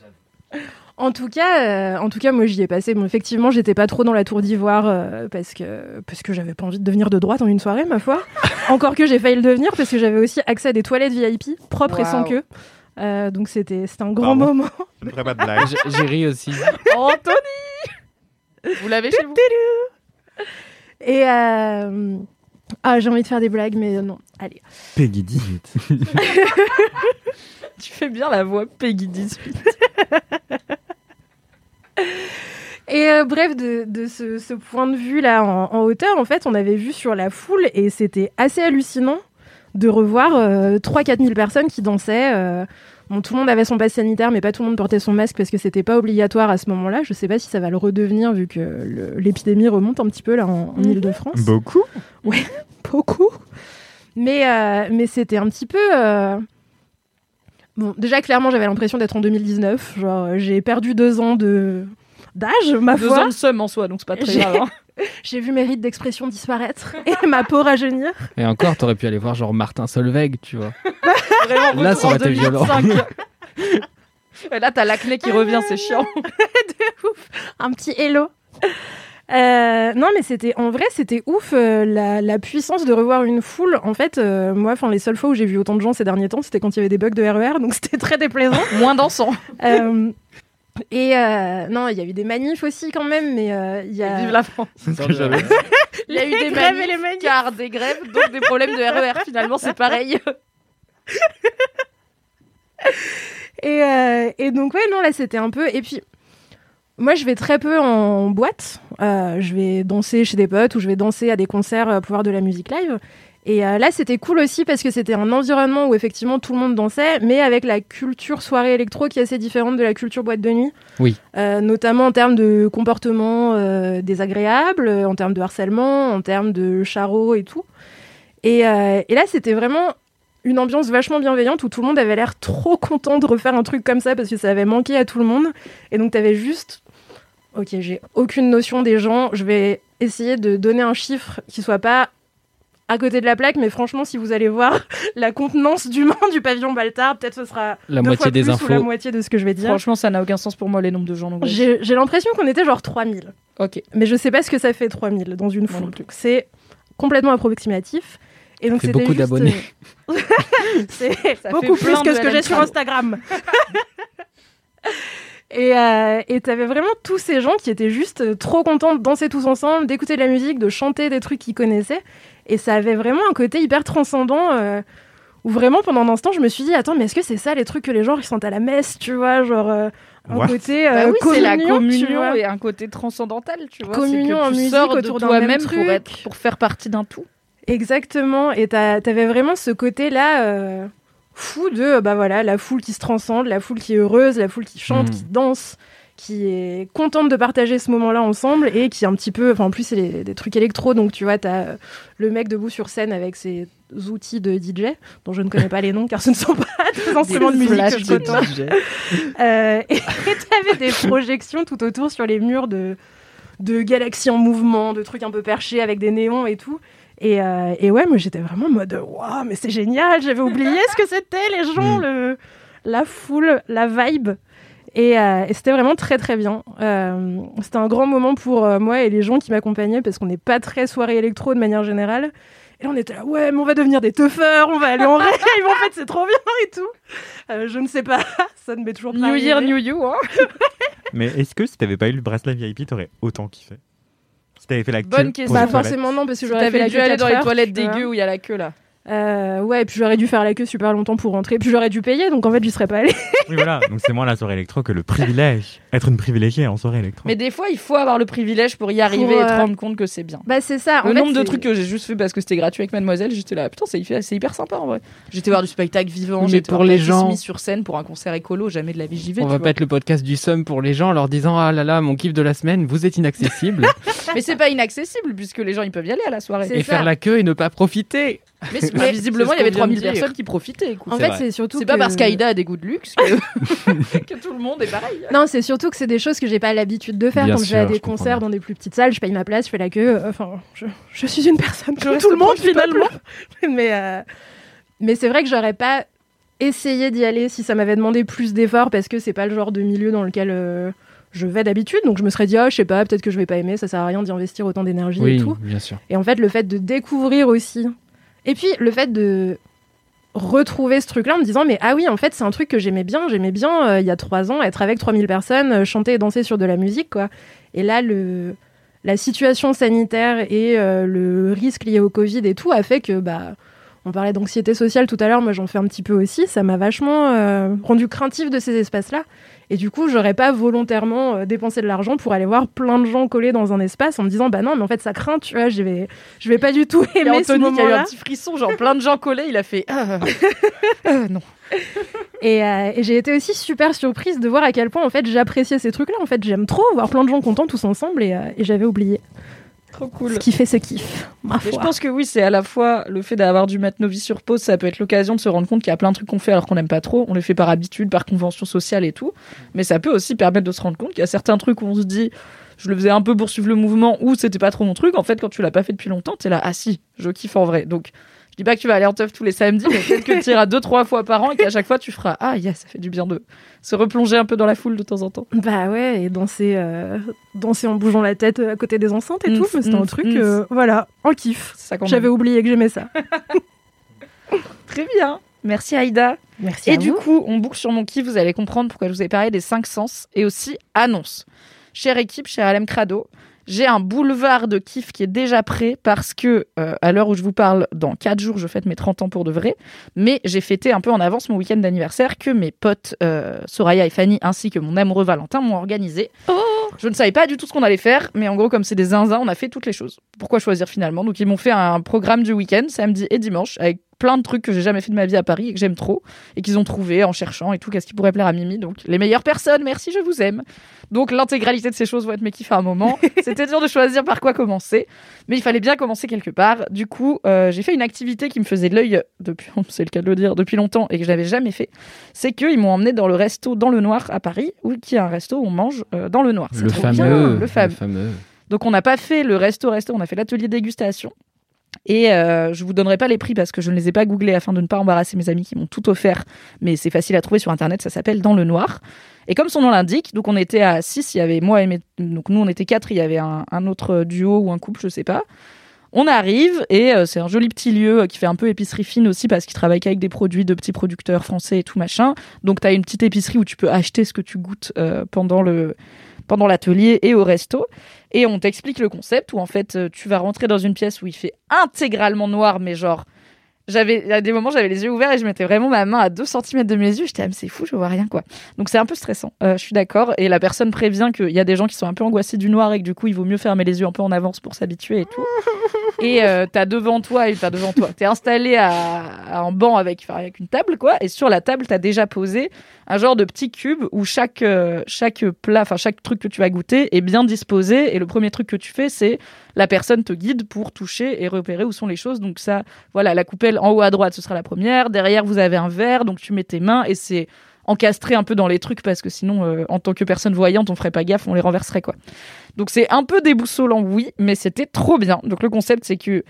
En tout cas, euh, en tout cas, moi j'y ai passé. Bon, effectivement, j'étais pas trop dans la tour d'ivoire euh, parce que parce que j'avais pas envie de devenir de droite en une soirée, ma foi. Encore que j'ai failli le devenir parce que j'avais aussi accès à des toilettes VIP propres et sans queue. Euh, donc c'était c'était un grand Pardon. moment. Je ne ferai pas de blague. J'ai- J'ai ri aussi. Anthony Vous l'avez chez vous? Et euh, ah, j'ai envie de faire des blagues, mais non. Allez. Peggy 18. Tu fais bien la voix Peggy 18. Et euh, bref, de, de ce, ce point de vue là en, en hauteur, en fait, on avait vu sur la foule et c'était assez hallucinant de revoir euh, 3-4 000 personnes qui dansaient. euh, Bon, tout le monde avait son passe sanitaire, mais pas tout le monde portait son masque parce que c'était pas obligatoire à ce moment-là. Je sais pas si ça va le redevenir vu que l'épidémie remonte un petit peu là en, en Ile-de-France. Beaucoup Beaucoup. Mais, euh, mais c'était un petit peu. euh, Bon, déjà, clairement, j'avais l'impression d'être en 2019. Genre, euh, j'ai perdu deux ans de d'âge, ma Deux foi. ans de somme en soi, donc c'est pas très J'ai- grave. hein. J'ai vu mes rides d'expression disparaître et ma peau rajeunir. Et encore, t'aurais pu aller voir genre Martin Solveig, tu vois. Vraiment, Là, ça aurait été violent. 2005. Et là, t'as l'acné qui revient, c'est chiant. Un petit hello. Euh, non, mais c'était en vrai, c'était ouf euh, la, la puissance de revoir une foule. En fait, euh, moi, enfin, les seules fois où j'ai vu autant de gens ces derniers temps, c'était quand il y avait des bugs de RER, donc c'était très déplaisant. Moins dansant. Euh, et euh, non, il y a eu des manifs aussi quand même, mais euh, il y a. Vive la France. C'est ce que j'avais dit. Il y a eu des grèves et manifs, les manifs. car des grèves, donc des problèmes de RER. Finalement, c'est pareil. Et, euh, et donc, ouais, non, là, c'était un peu. Et puis, moi, je vais très peu en boîte. Euh, je vais danser chez des potes ou je vais danser à des concerts euh, pour voir de la musique live. Et euh, là, c'était cool aussi parce que c'était un environnement où effectivement tout le monde dansait, mais avec la culture soirée électro qui est assez différente de la culture boîte de nuit. Oui. Euh, notamment en termes de comportement euh, désagréable, en termes de harcèlement, en termes de charreau et tout. Et, et là, c'était vraiment une ambiance vachement bienveillante où tout le monde avait l'air trop content de refaire un truc comme ça parce que ça avait manqué à tout le monde. Et donc, t'avais juste, ok, j'ai aucune notion des gens, je vais essayer de donner un chiffre qui soit pas à côté de la plaque, mais franchement, si vous allez voir la contenance d'humains du pavillon Baltard, peut-être ce sera La deux moitié fois des plus ou infos. la moitié de ce que je vais dire. Franchement, ça n'a aucun sens pour moi, les nombres de gens. J'ai l'impression qu'on était genre 3000. Ok. Mais je sais pas ce que ça fait 3000 dans une foule. C'est complètement approximatif. Et donc c'était beaucoup juste, d'abonnés. euh, c'est Ça beaucoup plus que ce que j'ai sur. Instagram. Et euh, et t'avais vraiment tous ces gens qui étaient juste euh, trop contents de danser tous ensemble, d'écouter de la musique, de chanter des trucs qu'ils connaissaient. Et ça avait vraiment un côté hyper transcendant euh, où vraiment pendant un instant je me suis dit attends mais est-ce que c'est ça les trucs que les gens ils sentent à la messe, tu vois, genre euh, un What côté Bah oui, c'est la communion et un côté transcendantal, tu vois. Communion en tu musique sors de autour d'un toi-même même pour truc. être, pour faire partie d'un tout. Exactement, et t'avais vraiment ce côté-là euh, fou de, euh, bah voilà, la foule qui se transcende, la foule qui est heureuse, la foule qui chante, Mhm. qui danse, qui est contente de partager ce moment-là ensemble et qui est un petit peu, enfin en plus c'est des trucs électro, donc tu vois, t'as euh, le mec debout sur scène avec ses outils de DJ, dont je ne connais pas les noms car ce ne sont pas des instruments de musique que je côtoie. Euh, et t'avais des projections tout autour sur les murs de, de galaxies en mouvement, de trucs un peu perchés avec des néons et tout. Et, euh, et ouais, moi j'étais vraiment en mode waouh, mais c'est génial, j'avais oublié ce que c'était, les gens, le, la foule, la vibe. Et, euh, et c'était vraiment très très bien. Euh, c'était un grand moment pour euh, moi et les gens qui m'accompagnaient parce qu'on n'est pas très soirée électro de manière générale. Et là, on était là, ouais, mais on va devenir des teufeurs, on va aller en rêve, en fait, c'est trop bien et tout. Euh, je ne sais pas, ça ne m'est toujours pas New Year. New You. Hein. Mais est-ce que si t'avais pas eu le bracelet VIP, t'aurais autant kiffé? Si t'avais fait la queue Bonne question. Bah forcément non, parce que Si j'aurais fait t'avais la dû queue aller quatre dans les heures, toilettes tu vois. dégueu où il y a la queue là. Euh, ouais, et puis j'aurais dû faire la queue super longtemps pour rentrer. Et puis j'aurais dû payer, donc en fait, j'y serais pas allée. Oui, voilà. Donc c'est moins la soirée électro que le privilège. Être une privilégiée en soirée électro. Mais des fois, il faut avoir le privilège pour y arriver Pour, et te euh, rendre compte que c'est bien. Bah, c'est ça. Le en fait, nombre de trucs que j'ai juste fait parce que c'était gratuit avec Mademoiselle, j'étais là, putain, c'est hyper, sympa en vrai. J'étais voir du spectacle vivant, Mais j'étais pour voir les gens- Smith sur scène pour un concert écolo, jamais de la vie j'y vais. On va vois. pas être le podcast du somme pour les gens en leur disant Ah là là, mon kiff de la semaine, vous êtes inaccessible. Mais c'est pas inaccessible puisque les gens ils peuvent y aller à la soirée. et faire la queue et ne pas profiter. Mais, mais visiblement, il y avait qu'on vient de 3000 dire. personnes qui profitaient. écoute. En fait, c'est surtout C'est pas parce qu'Aïda a des goûts de luxe que, que tout le monde est pareil. Non, c'est surtout que c'est des choses que j'ai pas l'habitude de faire. Bien Quand je vais à des concerts bien. dans des plus petites salles, je paye ma place, je fais la queue. euh, Enfin, je, je suis une personne tout le monde finalement. mais euh, mais c'est vrai que j'aurais pas essayé d'y aller si ça m'avait demandé plus d'efforts parce que c'est pas le genre de milieu dans lequel euh, je vais d'habitude. Donc je me serais dit, ah, je sais pas, peut-être que je vais pas aimer, ça sert à rien d'y investir autant d'énergie et tout. bien sûr. Et en fait, le fait de découvrir aussi. Et puis, le fait de retrouver ce truc-là en me disant, mais ah oui, en fait, c'est un truc que j'aimais bien. J'aimais bien, euh, il y a trois ans, être avec 3000 personnes, euh, chanter et danser sur de la musique, quoi. Et là, la situation sanitaire et euh, le risque lié au Covid et tout a fait que, bah, on parlait d'anxiété sociale tout à l'heure, moi j'en fais un petit peu aussi. Ça m'a vachement rendu craintif de ces espaces-là. Et du coup, j'aurais pas volontairement euh, dépensé de l'argent pour aller voir plein de gens collés dans un espace en me disant, bah non, mais en fait, ça craint, tu vois, je vais, je vais pas du tout aimer ce Anthony qui a eu un petit frisson, genre plein de gens collés, il a fait ah, ah, non. Et, euh, et j'ai été aussi super surprise de voir à quel point en fait j'appréciais ces trucs-là. En fait, j'aime trop voir plein de gens contents tous ensemble et, euh, et j'avais oublié. Trop cool. Ce qui fait ce kiff. Ma je pense que oui, c'est à la fois le fait d'avoir dû mettre nos vies sur pause, ça peut être l'occasion de se rendre compte qu'il y a plein de trucs qu'on fait alors qu'on n'aime pas trop. On les fait par habitude, par convention sociale et tout. Mais ça peut aussi permettre de se rendre compte qu'il y a certains trucs où on se dit, je le faisais un peu pour suivre le mouvement ou c'était pas trop mon truc. En fait, quand tu l'as pas fait depuis longtemps, t'es là, ah si, je kiffe en vrai. Donc, je dis pas que tu vas aller en teuf tous les samedis, mais peut-être que tu iras deux, trois fois par an et qu'à chaque fois tu feras, ah yes, ça fait du bien de se replonger un peu dans la foule de temps en temps. Bah ouais, et danser, euh, danser en bougeant la tête à côté des enceintes et Mm, tout, mais c'était un mm, truc, mm. euh, voilà, en kiff. J'avais oublié que j'aimais ça. Très bien. Merci Aïda. Merci Et à du vous. coup, on boucle sur mon kiff, vous allez comprendre pourquoi je vous ai parlé des cinq sens et aussi annonce. Chère équipe, cher Alem Crado, j'ai un boulevard de kiff qui est déjà prêt parce que euh, à l'heure où je vous parle, dans 4 jours, je fête mes 30 ans pour de vrai. Mais j'ai fêté un peu en avance mon week-end d'anniversaire que mes potes euh, Soraya et Fanny ainsi que mon amoureux Valentin m'ont organisé. Je ne savais pas du tout ce qu'on allait faire, mais en gros, comme c'est des zinzins, on a fait toutes les choses. Pourquoi choisir finalement? Donc, ils m'ont fait un programme du week-end, samedi et dimanche, avec plein de trucs que j'ai jamais fait de ma vie à Paris et que j'aime trop, et qu'ils ont trouvé en cherchant et tout, qu'est-ce qui pourrait plaire à Mimi. Donc, les meilleures personnes, merci, je vous aime. Donc, l'intégralité de ces choses vont être mes kiffs à un moment. C'était dur de choisir par quoi commencer, mais il fallait bien commencer quelque part. Du coup, euh, j'ai fait une activité qui me faisait de l'œil depuis, c'est le cas de le dire, depuis longtemps et que je n'avais jamais fait. C'est qu'ils m'ont emmené dans le resto Dans le Noir à Paris, où qui est un resto où on mange euh, dans le noir. C'est Le fameux, bien, le fameux. fameux. Donc on n'a pas fait le resto resto, on a fait l'atelier dégustation. Et euh, je vous donnerai pas les prix parce que je ne les ai pas googlés afin de ne pas embarrasser mes amis qui m'ont tout offert. Mais c'est facile à trouver sur internet, ça s'appelle Dans le Noir. Et comme son nom l'indique, donc on était à 6, il y avait moi et mes... Donc nous on était quatre, il y avait un, autre duo ou un couple, je sais pas. On arrive et euh, c'est un joli petit lieu qui fait un peu épicerie fine aussi parce qu'il travaille qu'avec des produits de petits producteurs français et tout machin. Donc tu as une petite épicerie où tu peux acheter ce que tu goûtes euh, pendant le pendant l'atelier et au resto et on t'explique le concept où en fait euh, tu vas rentrer dans une pièce où il fait intégralement noir mais genre j'avais à des moments j'avais les yeux ouverts et je mettais vraiment ma main à 2 cm de mes yeux. J'étais ah, c'est fou je vois rien quoi. Donc c'est un peu stressant. Euh, je suis d'accord. Et la personne prévient qu'il y a des gens qui sont un peu angoissés du noir et que du coup il vaut mieux fermer les yeux un peu en avance pour s'habituer et tout et euh, t'as devant toi t'as devant toi. T'es installé à, à un banc avec, enfin, avec une table, quoi. Et sur la table, t'as déjà posé un genre de petit cube où chaque euh, chaque plat, enfin chaque truc que tu vas goûter est bien disposé. Et le premier truc que tu fais, c'est la personne te guide pour toucher et repérer où sont les choses. Donc ça, voilà, la coupelle en haut à droite, ce sera la première. Derrière, vous avez un verre, donc tu mets tes mains et c'est encastré un peu dans les trucs parce que sinon, euh, en tant que personne voyante, on ferait pas gaffe, on les renverserait quoi. Donc c'est un peu déboussolant, oui, mais c'était trop bien. Donc le concept, c'est que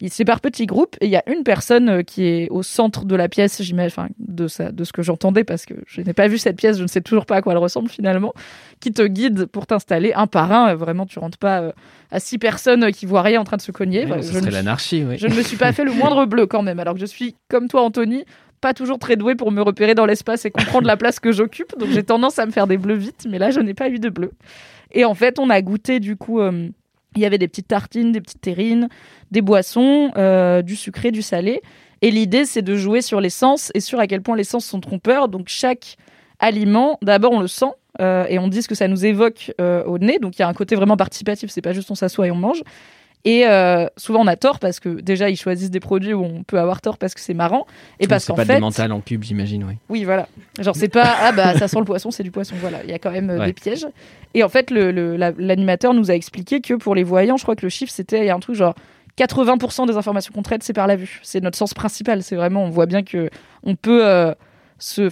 il c'est par petits groupes et il y a une personne euh, qui est au centre de la pièce, j'imagine, enfin, de, ça, de ce que j'entendais parce que je n'ai pas vu cette pièce, je ne sais toujours pas à quoi elle ressemble finalement, qui te guide pour t'installer un par un. Euh, Vraiment, tu rentres pas à six personnes qui voient rien en train de se cogner. Ouais, je serait l'anarchie, oui. Je ne me suis pas fait le moindre bleu quand même, alors que je suis comme toi, Anthony. Pas toujours très douée pour me repérer dans l'espace et comprendre la place que j'occupe, donc j'ai tendance à me faire des bleus vite, mais là je n'ai pas eu de bleu. Et en fait, on a goûté du coup. euh, il y avait des petites tartines, des petites terrines, des boissons, euh, du sucré, du salé. Et l'idée, c'est de jouer sur les sens et sur à quel point les sens sont trompeurs. Donc chaque aliment, d'abord on le sent euh, et on dit ce que ça nous évoque au nez. Donc il y a un côté vraiment participatif, c'est pas juste on s'assoit et on mange. Et euh, souvent on a tort parce que déjà ils choisissent des produits où on peut avoir tort parce que c'est marrant et parce c'est qu'en pas fait des mentales en cube, j'imagine, oui. oui, voilà. Genre, c'est pas, ah bah, ça sent le poisson, c'est du poisson. Voilà, il y a quand même euh, Ouais. des pièges. Et en fait, le- le- la- l'animateur nous a expliqué que pour les voyants, je crois que le chiffre, c'était, il y a un truc genre 80% des informations qu'on traite, c'est par la vue. C'est notre sens principal. C'est vraiment, on voit bien que on peut. euh,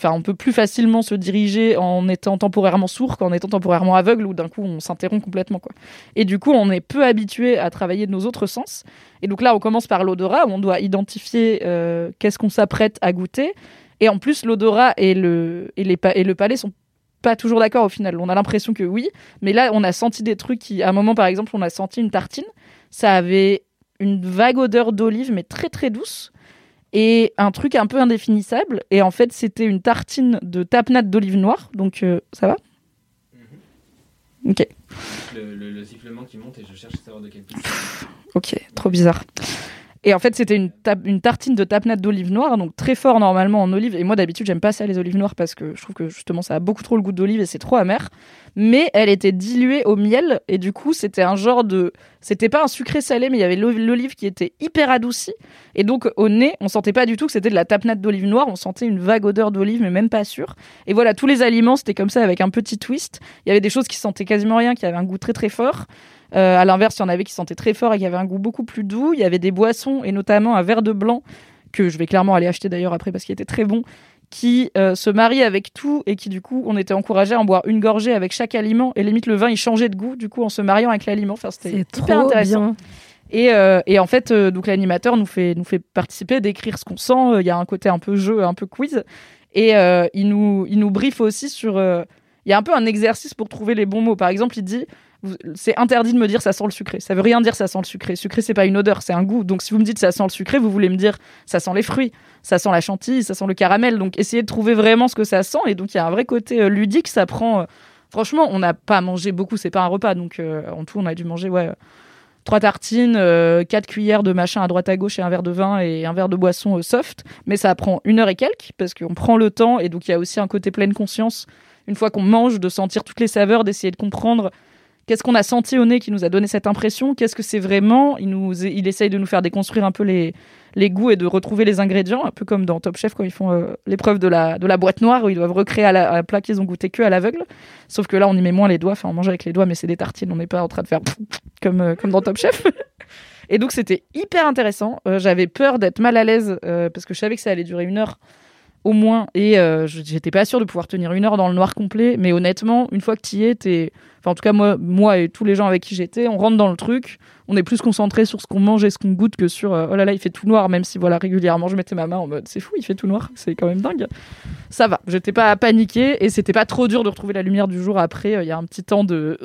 On peut plus facilement se diriger en étant temporairement sourd qu'en étant temporairement aveugle ou d'un coup on s'interrompt complètement. Et du coup, on est peu habitué à travailler de nos autres sens. Et donc là, on commence par l'odorat où on doit identifier euh, qu'est-ce qu'on s'apprête à goûter. Et en plus, l'odorat et le, et, les et le palais sont pas toujours d'accord au final. On a l'impression que oui, mais là, on a senti des trucs qui, à un moment, par exemple, on a senti une tartine. Ça avait une vague odeur d'olive, mais très très douce. Et un truc un peu indéfinissable. Et en fait, c'était une tartine de tapenade d'olive noire. Donc, euh, ça va Ok. Le, sifflement qui monte et je cherche à savoir de quel Ok, trop bizarre. Et en fait, c'était une, ta- une tartine de tapenade d'olive noire, donc très fort normalement en olive. Et moi, d'habitude, j'aime pas ça les olives noires parce que je trouve que justement, ça a beaucoup trop le goût d'olive et c'est trop amer. Mais elle était diluée au miel et du coup, c'était un genre de. C'était pas un sucré salé, mais il y avait l'o- l'olive qui était hyper adoucie. Et donc, au nez, on sentait pas du tout que c'était de la tapenade d'olive noire. On sentait une vague odeur d'olive, mais même pas sûr. Et voilà, tous les aliments, c'était comme ça avec un petit twist. Il y avait des choses qui sentaient quasiment rien, qui avaient un goût très très fort. Euh, à l'inverse, il y en avait qui sentaient très fort et qui avaient un goût beaucoup plus doux. Il y avait des boissons et notamment un verre de blanc que je vais clairement aller acheter d'ailleurs après parce qu'il était très bon, qui euh, se marie avec tout et qui du coup on était encouragé à en boire une gorgée avec chaque aliment et limite le vin il changeait de goût du coup en se mariant avec l'aliment. Enfin, c'était hyper trop intéressant. bien. Et, euh, et en fait, euh, donc l'animateur nous fait, nous fait participer, décrire ce qu'on sent. Il y a un côté un peu jeu, un peu quiz. Et euh, il, nous, il nous briefe aussi sur. Il y a un peu un exercice pour trouver les bons mots. Par exemple, il dit c'est interdit de me dire ça sent le sucré. Ça veut rien dire ça sent le sucré. Sucré, c'est pas une odeur, c'est un goût. Donc si vous me dites ça sent le sucré, vous voulez me dire ça sent les fruits, ça sent la chantilly, ça sent le caramel. Donc essayez de trouver vraiment ce que ça sent. Et donc il y a un vrai côté euh, ludique. Ça prend. euh, Franchement, on n'a pas mangé beaucoup. C'est pas un repas. Donc euh, en tout, on a dû manger ouais trois tartines, quatre cuillères de machin à droite à gauche et un verre de vin et un verre de boisson soft. Mais ça prend une heure et quelques parce qu'on prend le temps et donc il y a aussi un côté pleine conscience une fois qu'on mange de sentir toutes les saveurs, d'essayer de comprendre qu'est-ce qu'on a senti au nez qui nous a donné cette impression, qu'est-ce que c'est vraiment? Il, nous, il essaye de nous faire déconstruire un peu les, les goûts et de retrouver les ingrédients, un peu comme dans Top Chef quand ils font euh, l'épreuve de la, de la boîte noire où ils doivent recréer à la, à un plat qu'ils ont goûté que à l'aveugle. Sauf que là, on y met moins les doigts, enfin on mange avec les doigts, mais c'est des tartines, on n'est pas en train de faire comme, euh, comme dans Top Chef. Et donc c'était hyper intéressant. Euh, J'avais peur d'être mal à l'aise parce que je savais que ça allait durer une heure au moins et j'étais pas sûre de pouvoir tenir une heure dans le noir complet. Mais honnêtement, une fois que tu y es, t'es... Enfin, en tout cas, moi, et tous les gens avec qui j'étais, on rentre dans le truc. On est plus concentré sur ce qu'on mange et ce qu'on goûte que sur euh, oh là là, il fait tout noir, même si voilà, régulièrement, je mettais ma main en mode c'est fou, il fait tout noir, c'est quand même dingue. Ça va, j'étais pas paniquée et c'était pas trop dur de retrouver la lumière du jour après. euh, Il y a un petit temps de.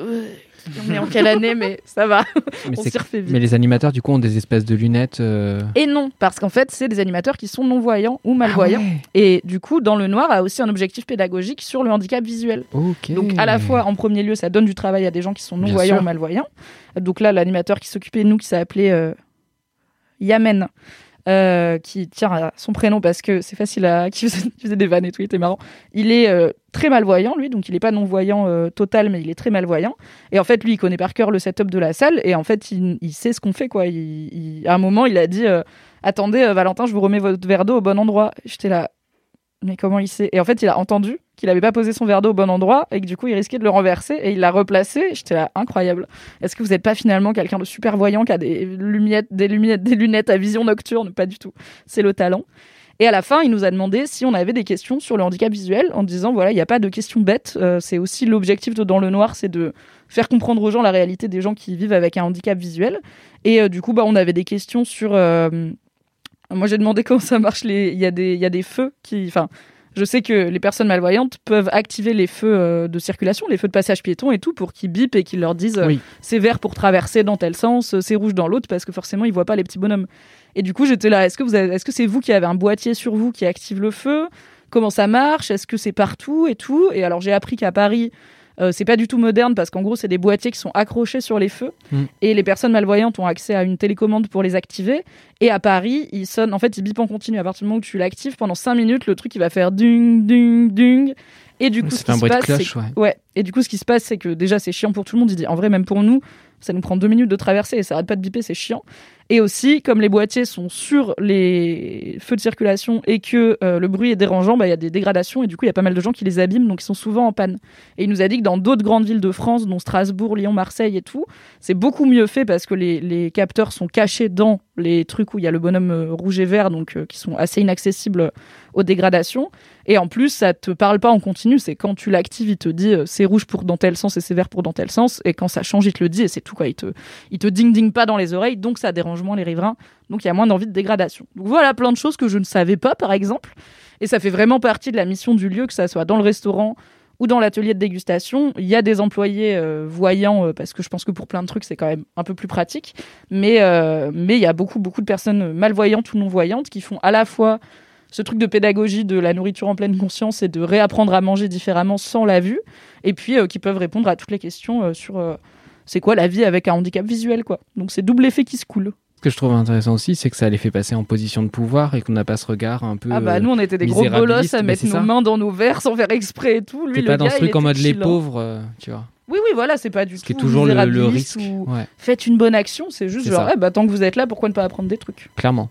On est en quelle année, mais ça va. Mais, on s'y refait vite. mais les animateurs, du coup, ont des espèces de lunettes. euh, Et non, parce qu'en fait, c'est des animateurs qui sont non-voyants ou Ah malvoyants. Et du coup, dans le noir, a aussi un objectif pédagogique sur le handicap visuel. Donc, à la fois, en premier lieu, ça donne du travail à des gens qui sont non-voyants ou malvoyants. Donc là, l'animateur qui s'appelait qui s'appelait euh, Yamen. Euh, qui tient à son prénom parce que c'est facile à. qui faisait, des vannes et tout, il était marrant. Il est euh, très malvoyant, lui, donc il n'est pas non-voyant euh, total, mais il est très malvoyant. Et en fait, lui, il connaît par cœur le setup de la salle et en fait, il, sait ce qu'on fait, quoi. À un moment, il a dit Attendez, Valentin, je vous remets votre verre d'eau au bon endroit. J'étais là. Mais comment il sait? Et en fait, il a entendu qu'il n'avait pas posé son verre d'eau au bon endroit et que du coup, il risquait de le renverser et il l'a replacé. J'étais là, incroyable. Est-ce que vous n'êtes pas finalement quelqu'un de super voyant qui a des lunettes, des lunettes, des lunettes à vision nocturne? Pas du tout. C'est le talent. Et à la fin, il nous a demandé si on avait des questions sur le handicap visuel en disant voilà, il n'y a pas de questions bêtes. Euh, c'est aussi l'objectif de Dans le Noir, c'est de faire comprendre aux gens la réalité des gens qui vivent avec un handicap visuel. Et euh, du coup, bah, on avait des questions sur. euh, moi, j'ai demandé comment ça marche. Il, y a des... y feux qui. Je sais que les personnes malvoyantes peuvent activer les feux euh, de circulation, les feux de passage piéton et tout, pour qu'ils bipent et qu'ils leur disent euh, Oui. c'est vert pour traverser dans tel sens, euh, c'est rouge dans l'autre, parce que forcément, ils voient pas les petits bonhommes. Et du coup, j'étais là. Est-ce que vous avez- est-ce que c'est vous qui avez un boîtier sur vous qui active le feu? Comment ça marche? Est-ce que c'est partout et tout? Et alors, j'ai appris qu'à Paris, euh, c'est pas du tout moderne parce qu'en gros, c'est des boîtiers qui sont accrochés sur les feux Mm. et les personnes malvoyantes ont accès à une télécommande pour les activer. Et à Paris, ils sonnent, en fait, ils bipent en continu. À partir du moment où tu l'actives, pendant 5 minutes, le truc il va faire dung, dung, dung. Et du coup, ce qui se passe, ouais. ouais. Et du coup, ce qui se passe, c'est que déjà, c'est chiant pour tout le monde. Il dit, en vrai, même pour nous, ça nous prend deux minutes de traverser et ça arrête pas de biper, c'est chiant. Et aussi, comme les boîtiers sont sur les feux de circulation et que euh, le bruit est dérangeant, bah, il y a des dégradations et du coup, il y a pas mal de gens qui les abîment, donc ils sont souvent en panne. Et il nous a dit que dans d'autres grandes villes de France, dont Strasbourg, Lyon, Marseille et tout, c'est beaucoup mieux fait parce que les, capteurs sont cachés dans les trucs où il y a le bonhomme euh, rouge et vert, donc euh, qui sont assez inaccessibles aux dégradations. Et en plus, ça te parle pas en continu. C'est quand tu l'actives, il te dit c'est rouge pour dans tel sens et c'est vert pour dans tel sens. Et quand ça change, il te le dit et c'est tout quoi. Il te, il te ding ding pas dans les oreilles, donc ça dérange moins les riverains. Donc il y a moins d'envie de dégradation. Donc voilà plein de choses que je ne savais pas, par exemple. Et ça fait vraiment partie de la mission du lieu, que ça soit dans le restaurant ou dans l'atelier de dégustation. Il y a des employés euh, voyants, euh, parce que je pense que pour plein de trucs, c'est quand même un peu plus pratique. Mais euh, mais il y a beaucoup, beaucoup de personnes malvoyantes ou non-voyantes qui font à la fois ce truc de pédagogie de la nourriture en pleine conscience et de réapprendre à manger différemment sans la vue, et puis qui peuvent répondre à toutes les questions sur c'est quoi la vie avec un handicap visuel, quoi. Donc c'est double effet qui se coule. Ce que je trouve intéressant aussi, c'est que ça les fait passer en position de pouvoir et qu'on n'a pas ce regard un peu. Ah bah euh, nous on était des gros bolosses à mettre nos ça. mains dans nos verres sans faire exprès et tout. Lui, T'es le pas dans ce il truc en mode les hein. pauvres, euh, tu vois. Oui, oui, voilà, c'est pas du Ce qui est tout toujours le, risque. ou Ouais, Faites une bonne action, c'est juste genre, eh bah, tant que vous êtes là, pourquoi ne pas apprendre des trucs? Clairement.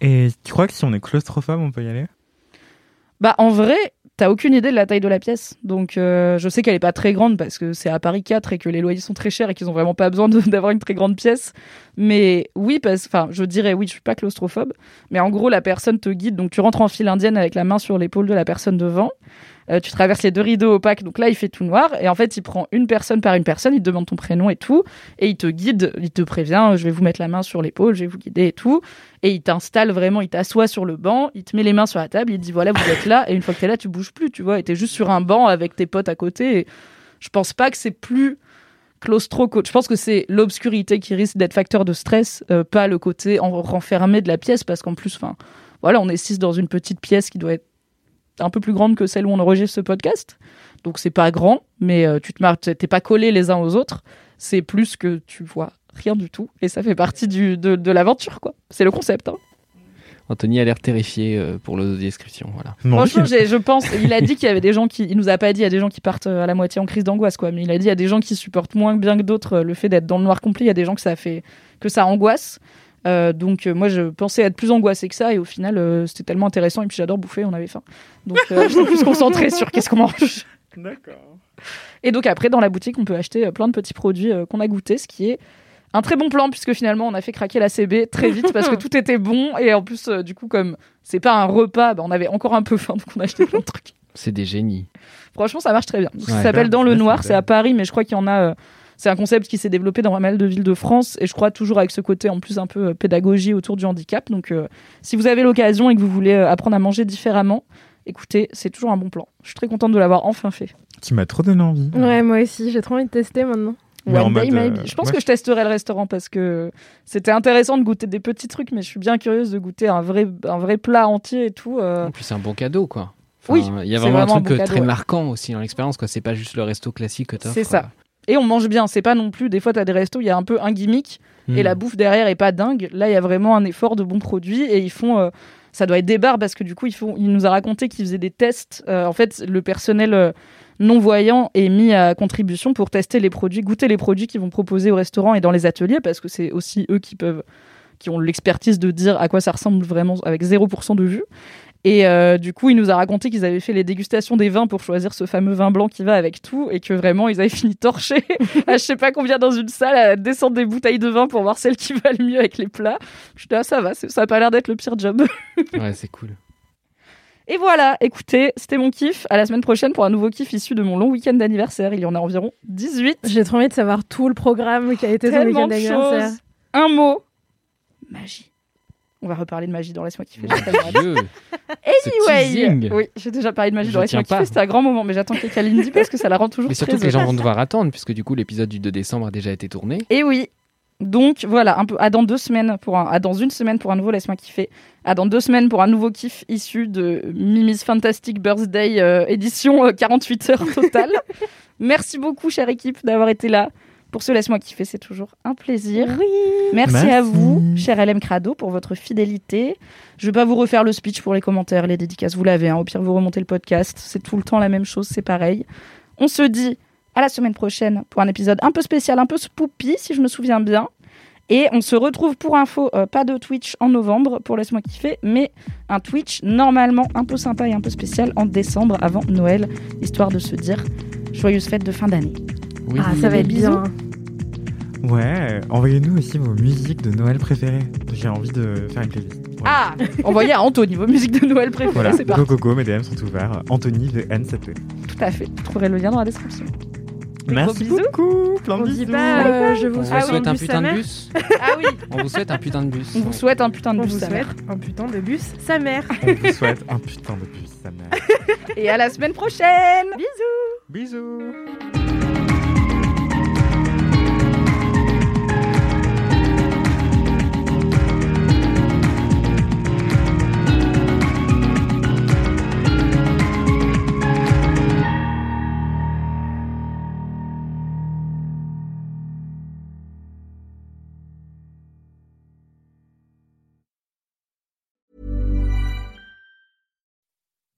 Et tu crois que si on est claustrophobe, on peut y aller? Bah en vrai, t'as aucune idée de la taille de la pièce. Donc euh, je sais qu'elle est pas très grande parce que c'est à Paris 4 et que les loyers sont très chers et qu'ils ont vraiment pas besoin d'avoir une très grande pièce. Mais oui, parce enfin, je dirais oui, je suis pas claustrophobe, mais en gros la personne te guide donc tu rentres en file indienne avec la main sur l'épaule de la personne devant. Euh, tu traverses les deux rideaux opaques, donc là il fait tout noir, et en fait il prend une personne par une personne, il te demande ton prénom et tout, et il te guide, il te prévient, je vais vous mettre la main sur l'épaule, je vais vous guider et tout, et il t'installe vraiment, il t'assoit sur le banc, il te met les mains sur la table, il te dit voilà vous êtes là, et une fois que t'es là tu bouges plus, tu vois, et t'es juste sur un banc avec tes potes à côté, et je pense pas que c'est plus claustro je pense que c'est l'obscurité qui risque d'être facteur de stress, euh, pas le côté en renfermé de la pièce, parce qu'en plus, enfin, voilà, on est six dans une petite pièce qui doit être un peu plus grande que celle où on enregistre ce podcast. Donc c'est pas grand, mais euh, tu te marres, t'es pas collés les uns aux autres. C'est plus que tu vois rien du tout, et ça fait partie du, de, de l'aventure, quoi. C'est le concept. Hein. Anthony a l'air terrifié euh, pour l'audiodescription. Voilà. Franchement, je pense. Il a dit qu'il y avait des gens qui. Il nous a pas dit, il y a des gens qui partent euh, à la moitié en crise d'angoisse, quoi. Mais il a dit, il y a des gens qui supportent moins bien que d'autres le fait d'être dans le noir complet. Il y a des gens que ça fait. que ça angoisse. Euh, donc, euh, moi, je pensais être plus angoissée que ça. Et au final, euh, c'était tellement intéressant. Et puis, j'adore bouffer, on avait faim. Donc, euh, j'étais plus concentrée sur qu'est-ce qu'on mange. D'accord. Et donc, après, dans la boutique, on peut acheter euh, plein de petits produits euh, qu'on a goûtés, ce qui est. Un très bon plan puisque finalement on a fait craquer la CB très vite parce que tout était bon et en plus euh, du coup comme c'est pas un repas bah, on avait encore un peu faim donc on a acheté plein de trucs. C'est des génies. Franchement, ça marche très bien. Ça Ouais. s'appelle Dans le Noir, c'est à Paris, mais je crois qu'il y en a. c'est un concept qui s'est développé dans pas mal de villes de France et je crois toujours avec ce côté en plus un peu euh, pédagogie autour du handicap. Donc, euh, si vous avez l'occasion et que vous voulez euh, apprendre à manger différemment, écoutez, c'est toujours un bon plan. Je suis très contente de l'avoir enfin fait. Tu m'as trop donné envie. Ouais, moi aussi, j'ai trop envie de tester maintenant. Mais en One day mode, euh, maybe. Je pense ouais. que je testerai le restaurant parce que c'était intéressant de goûter des petits trucs, mais je suis bien curieuse de goûter un vrai, un vrai plat entier et tout. euh. En plus, c'est un bon cadeau, quoi. Oui, il y a vraiment un truc bon cadeau, très ouais. marquant aussi dans l'expérience, quoi. C'est pas juste le resto classique que t'offres. C'est ça. Et on mange bien. C'est pas non plus. Des fois, t'as des restos, il y a un peu un gimmick et la bouffe derrière est pas dingue. Là, il y a vraiment un effort de bons produits et ils font. euh, ça doit être des bars parce que du coup, ils font. Il nous a raconté qu'ils faisaient des tests. Euh, en fait, le personnel. euh, non-voyant est mis à contribution pour tester les produits, goûter les produits qu'ils vont proposer au restaurant et dans les ateliers parce que c'est aussi eux qui peuvent qui ont l'expertise de dire à quoi ça ressemble vraiment avec 0% de vue. Et euh, du coup, il nous a raconté qu'ils avaient fait les dégustations des vins pour choisir ce fameux vin blanc qui va avec tout et que vraiment ils avaient fini torchés à je sais pas combien dans une salle à descendre des bouteilles de vin pour voir celle qui va le mieux avec les plats. Je dis ah ça va, ça a pas l'air d'être le pire job. Ouais, c'est cool. Et voilà, écoutez, c'était mon kiff. À la semaine prochaine pour un nouveau kiff issu de mon long week-end d'anniversaire. Il y en a environ 18. J'ai trop envie de savoir tout le programme qui a été ton Tellement week-end d'anniversaire. Un mot. Magie. On va reparler de magie dans Laisse-moi kiffer. Anyway, oui, j'ai déjà parlé de magie dans Laisse-moi kiffer. C'était un grand moment, mais j'attends que Kaline dit parce que ça la rend toujours Mais surtout très que les gens vont devoir attendre, puisque du coup, l'épisode du 2 décembre a déjà été tourné. Et oui. Donc voilà, un peu à dans deux semaines pour un, à dans une semaine pour un nouveau laisse-moi kiffer, à dans deux semaines pour un nouveau kiff issu de Mimi's Fantastic Birthday euh, édition euh, 48 heures totale. Merci beaucoup chère équipe d'avoir été là pour ce laisse-moi kiffer, c'est toujours un plaisir. Merci, Merci. à vous, cher LM Crado, pour votre fidélité. Je vais pas vous refaire le speech pour les commentaires, les dédicaces, vous l'avez. hein. Au pire, vous remontez le podcast. C'est tout le temps la même chose, c'est pareil. On se dit à la semaine prochaine pour un épisode un peu spécial, un peu spooky, si je me souviens bien. Et on se retrouve pour info, euh, pas de Twitch en novembre pour Laisse-moi kiffer, mais un Twitch normalement un peu sympa et un peu spécial en décembre avant Noël, histoire de se dire joyeuse fête de fin d'année. Oui. Ah, ça va être Bisous. bien. Ouais, envoyez-nous aussi vos musiques de Noël préférées. J'ai envie de faire une playlist. Ah Envoyez à Anthony vos musiques de Noël préférées, Voilà, c'est parti. go go go, mes DM sont ouverts. Anthony de N7P. Tout à fait. Vous trouverez le lien dans la description. Des Merci bisous. beaucoup, plein de On dit bisous. pas euh, je vous On souhaite vous souhaite un putain de bus. Ah oui, On vous souhaite un putain de bus. on vous souhaite un putain de On bus, vous sa souhaite mère. un putain de bus sa mère. On vous souhaite un putain de bus, sa mère. Et à la semaine prochaine Bisous.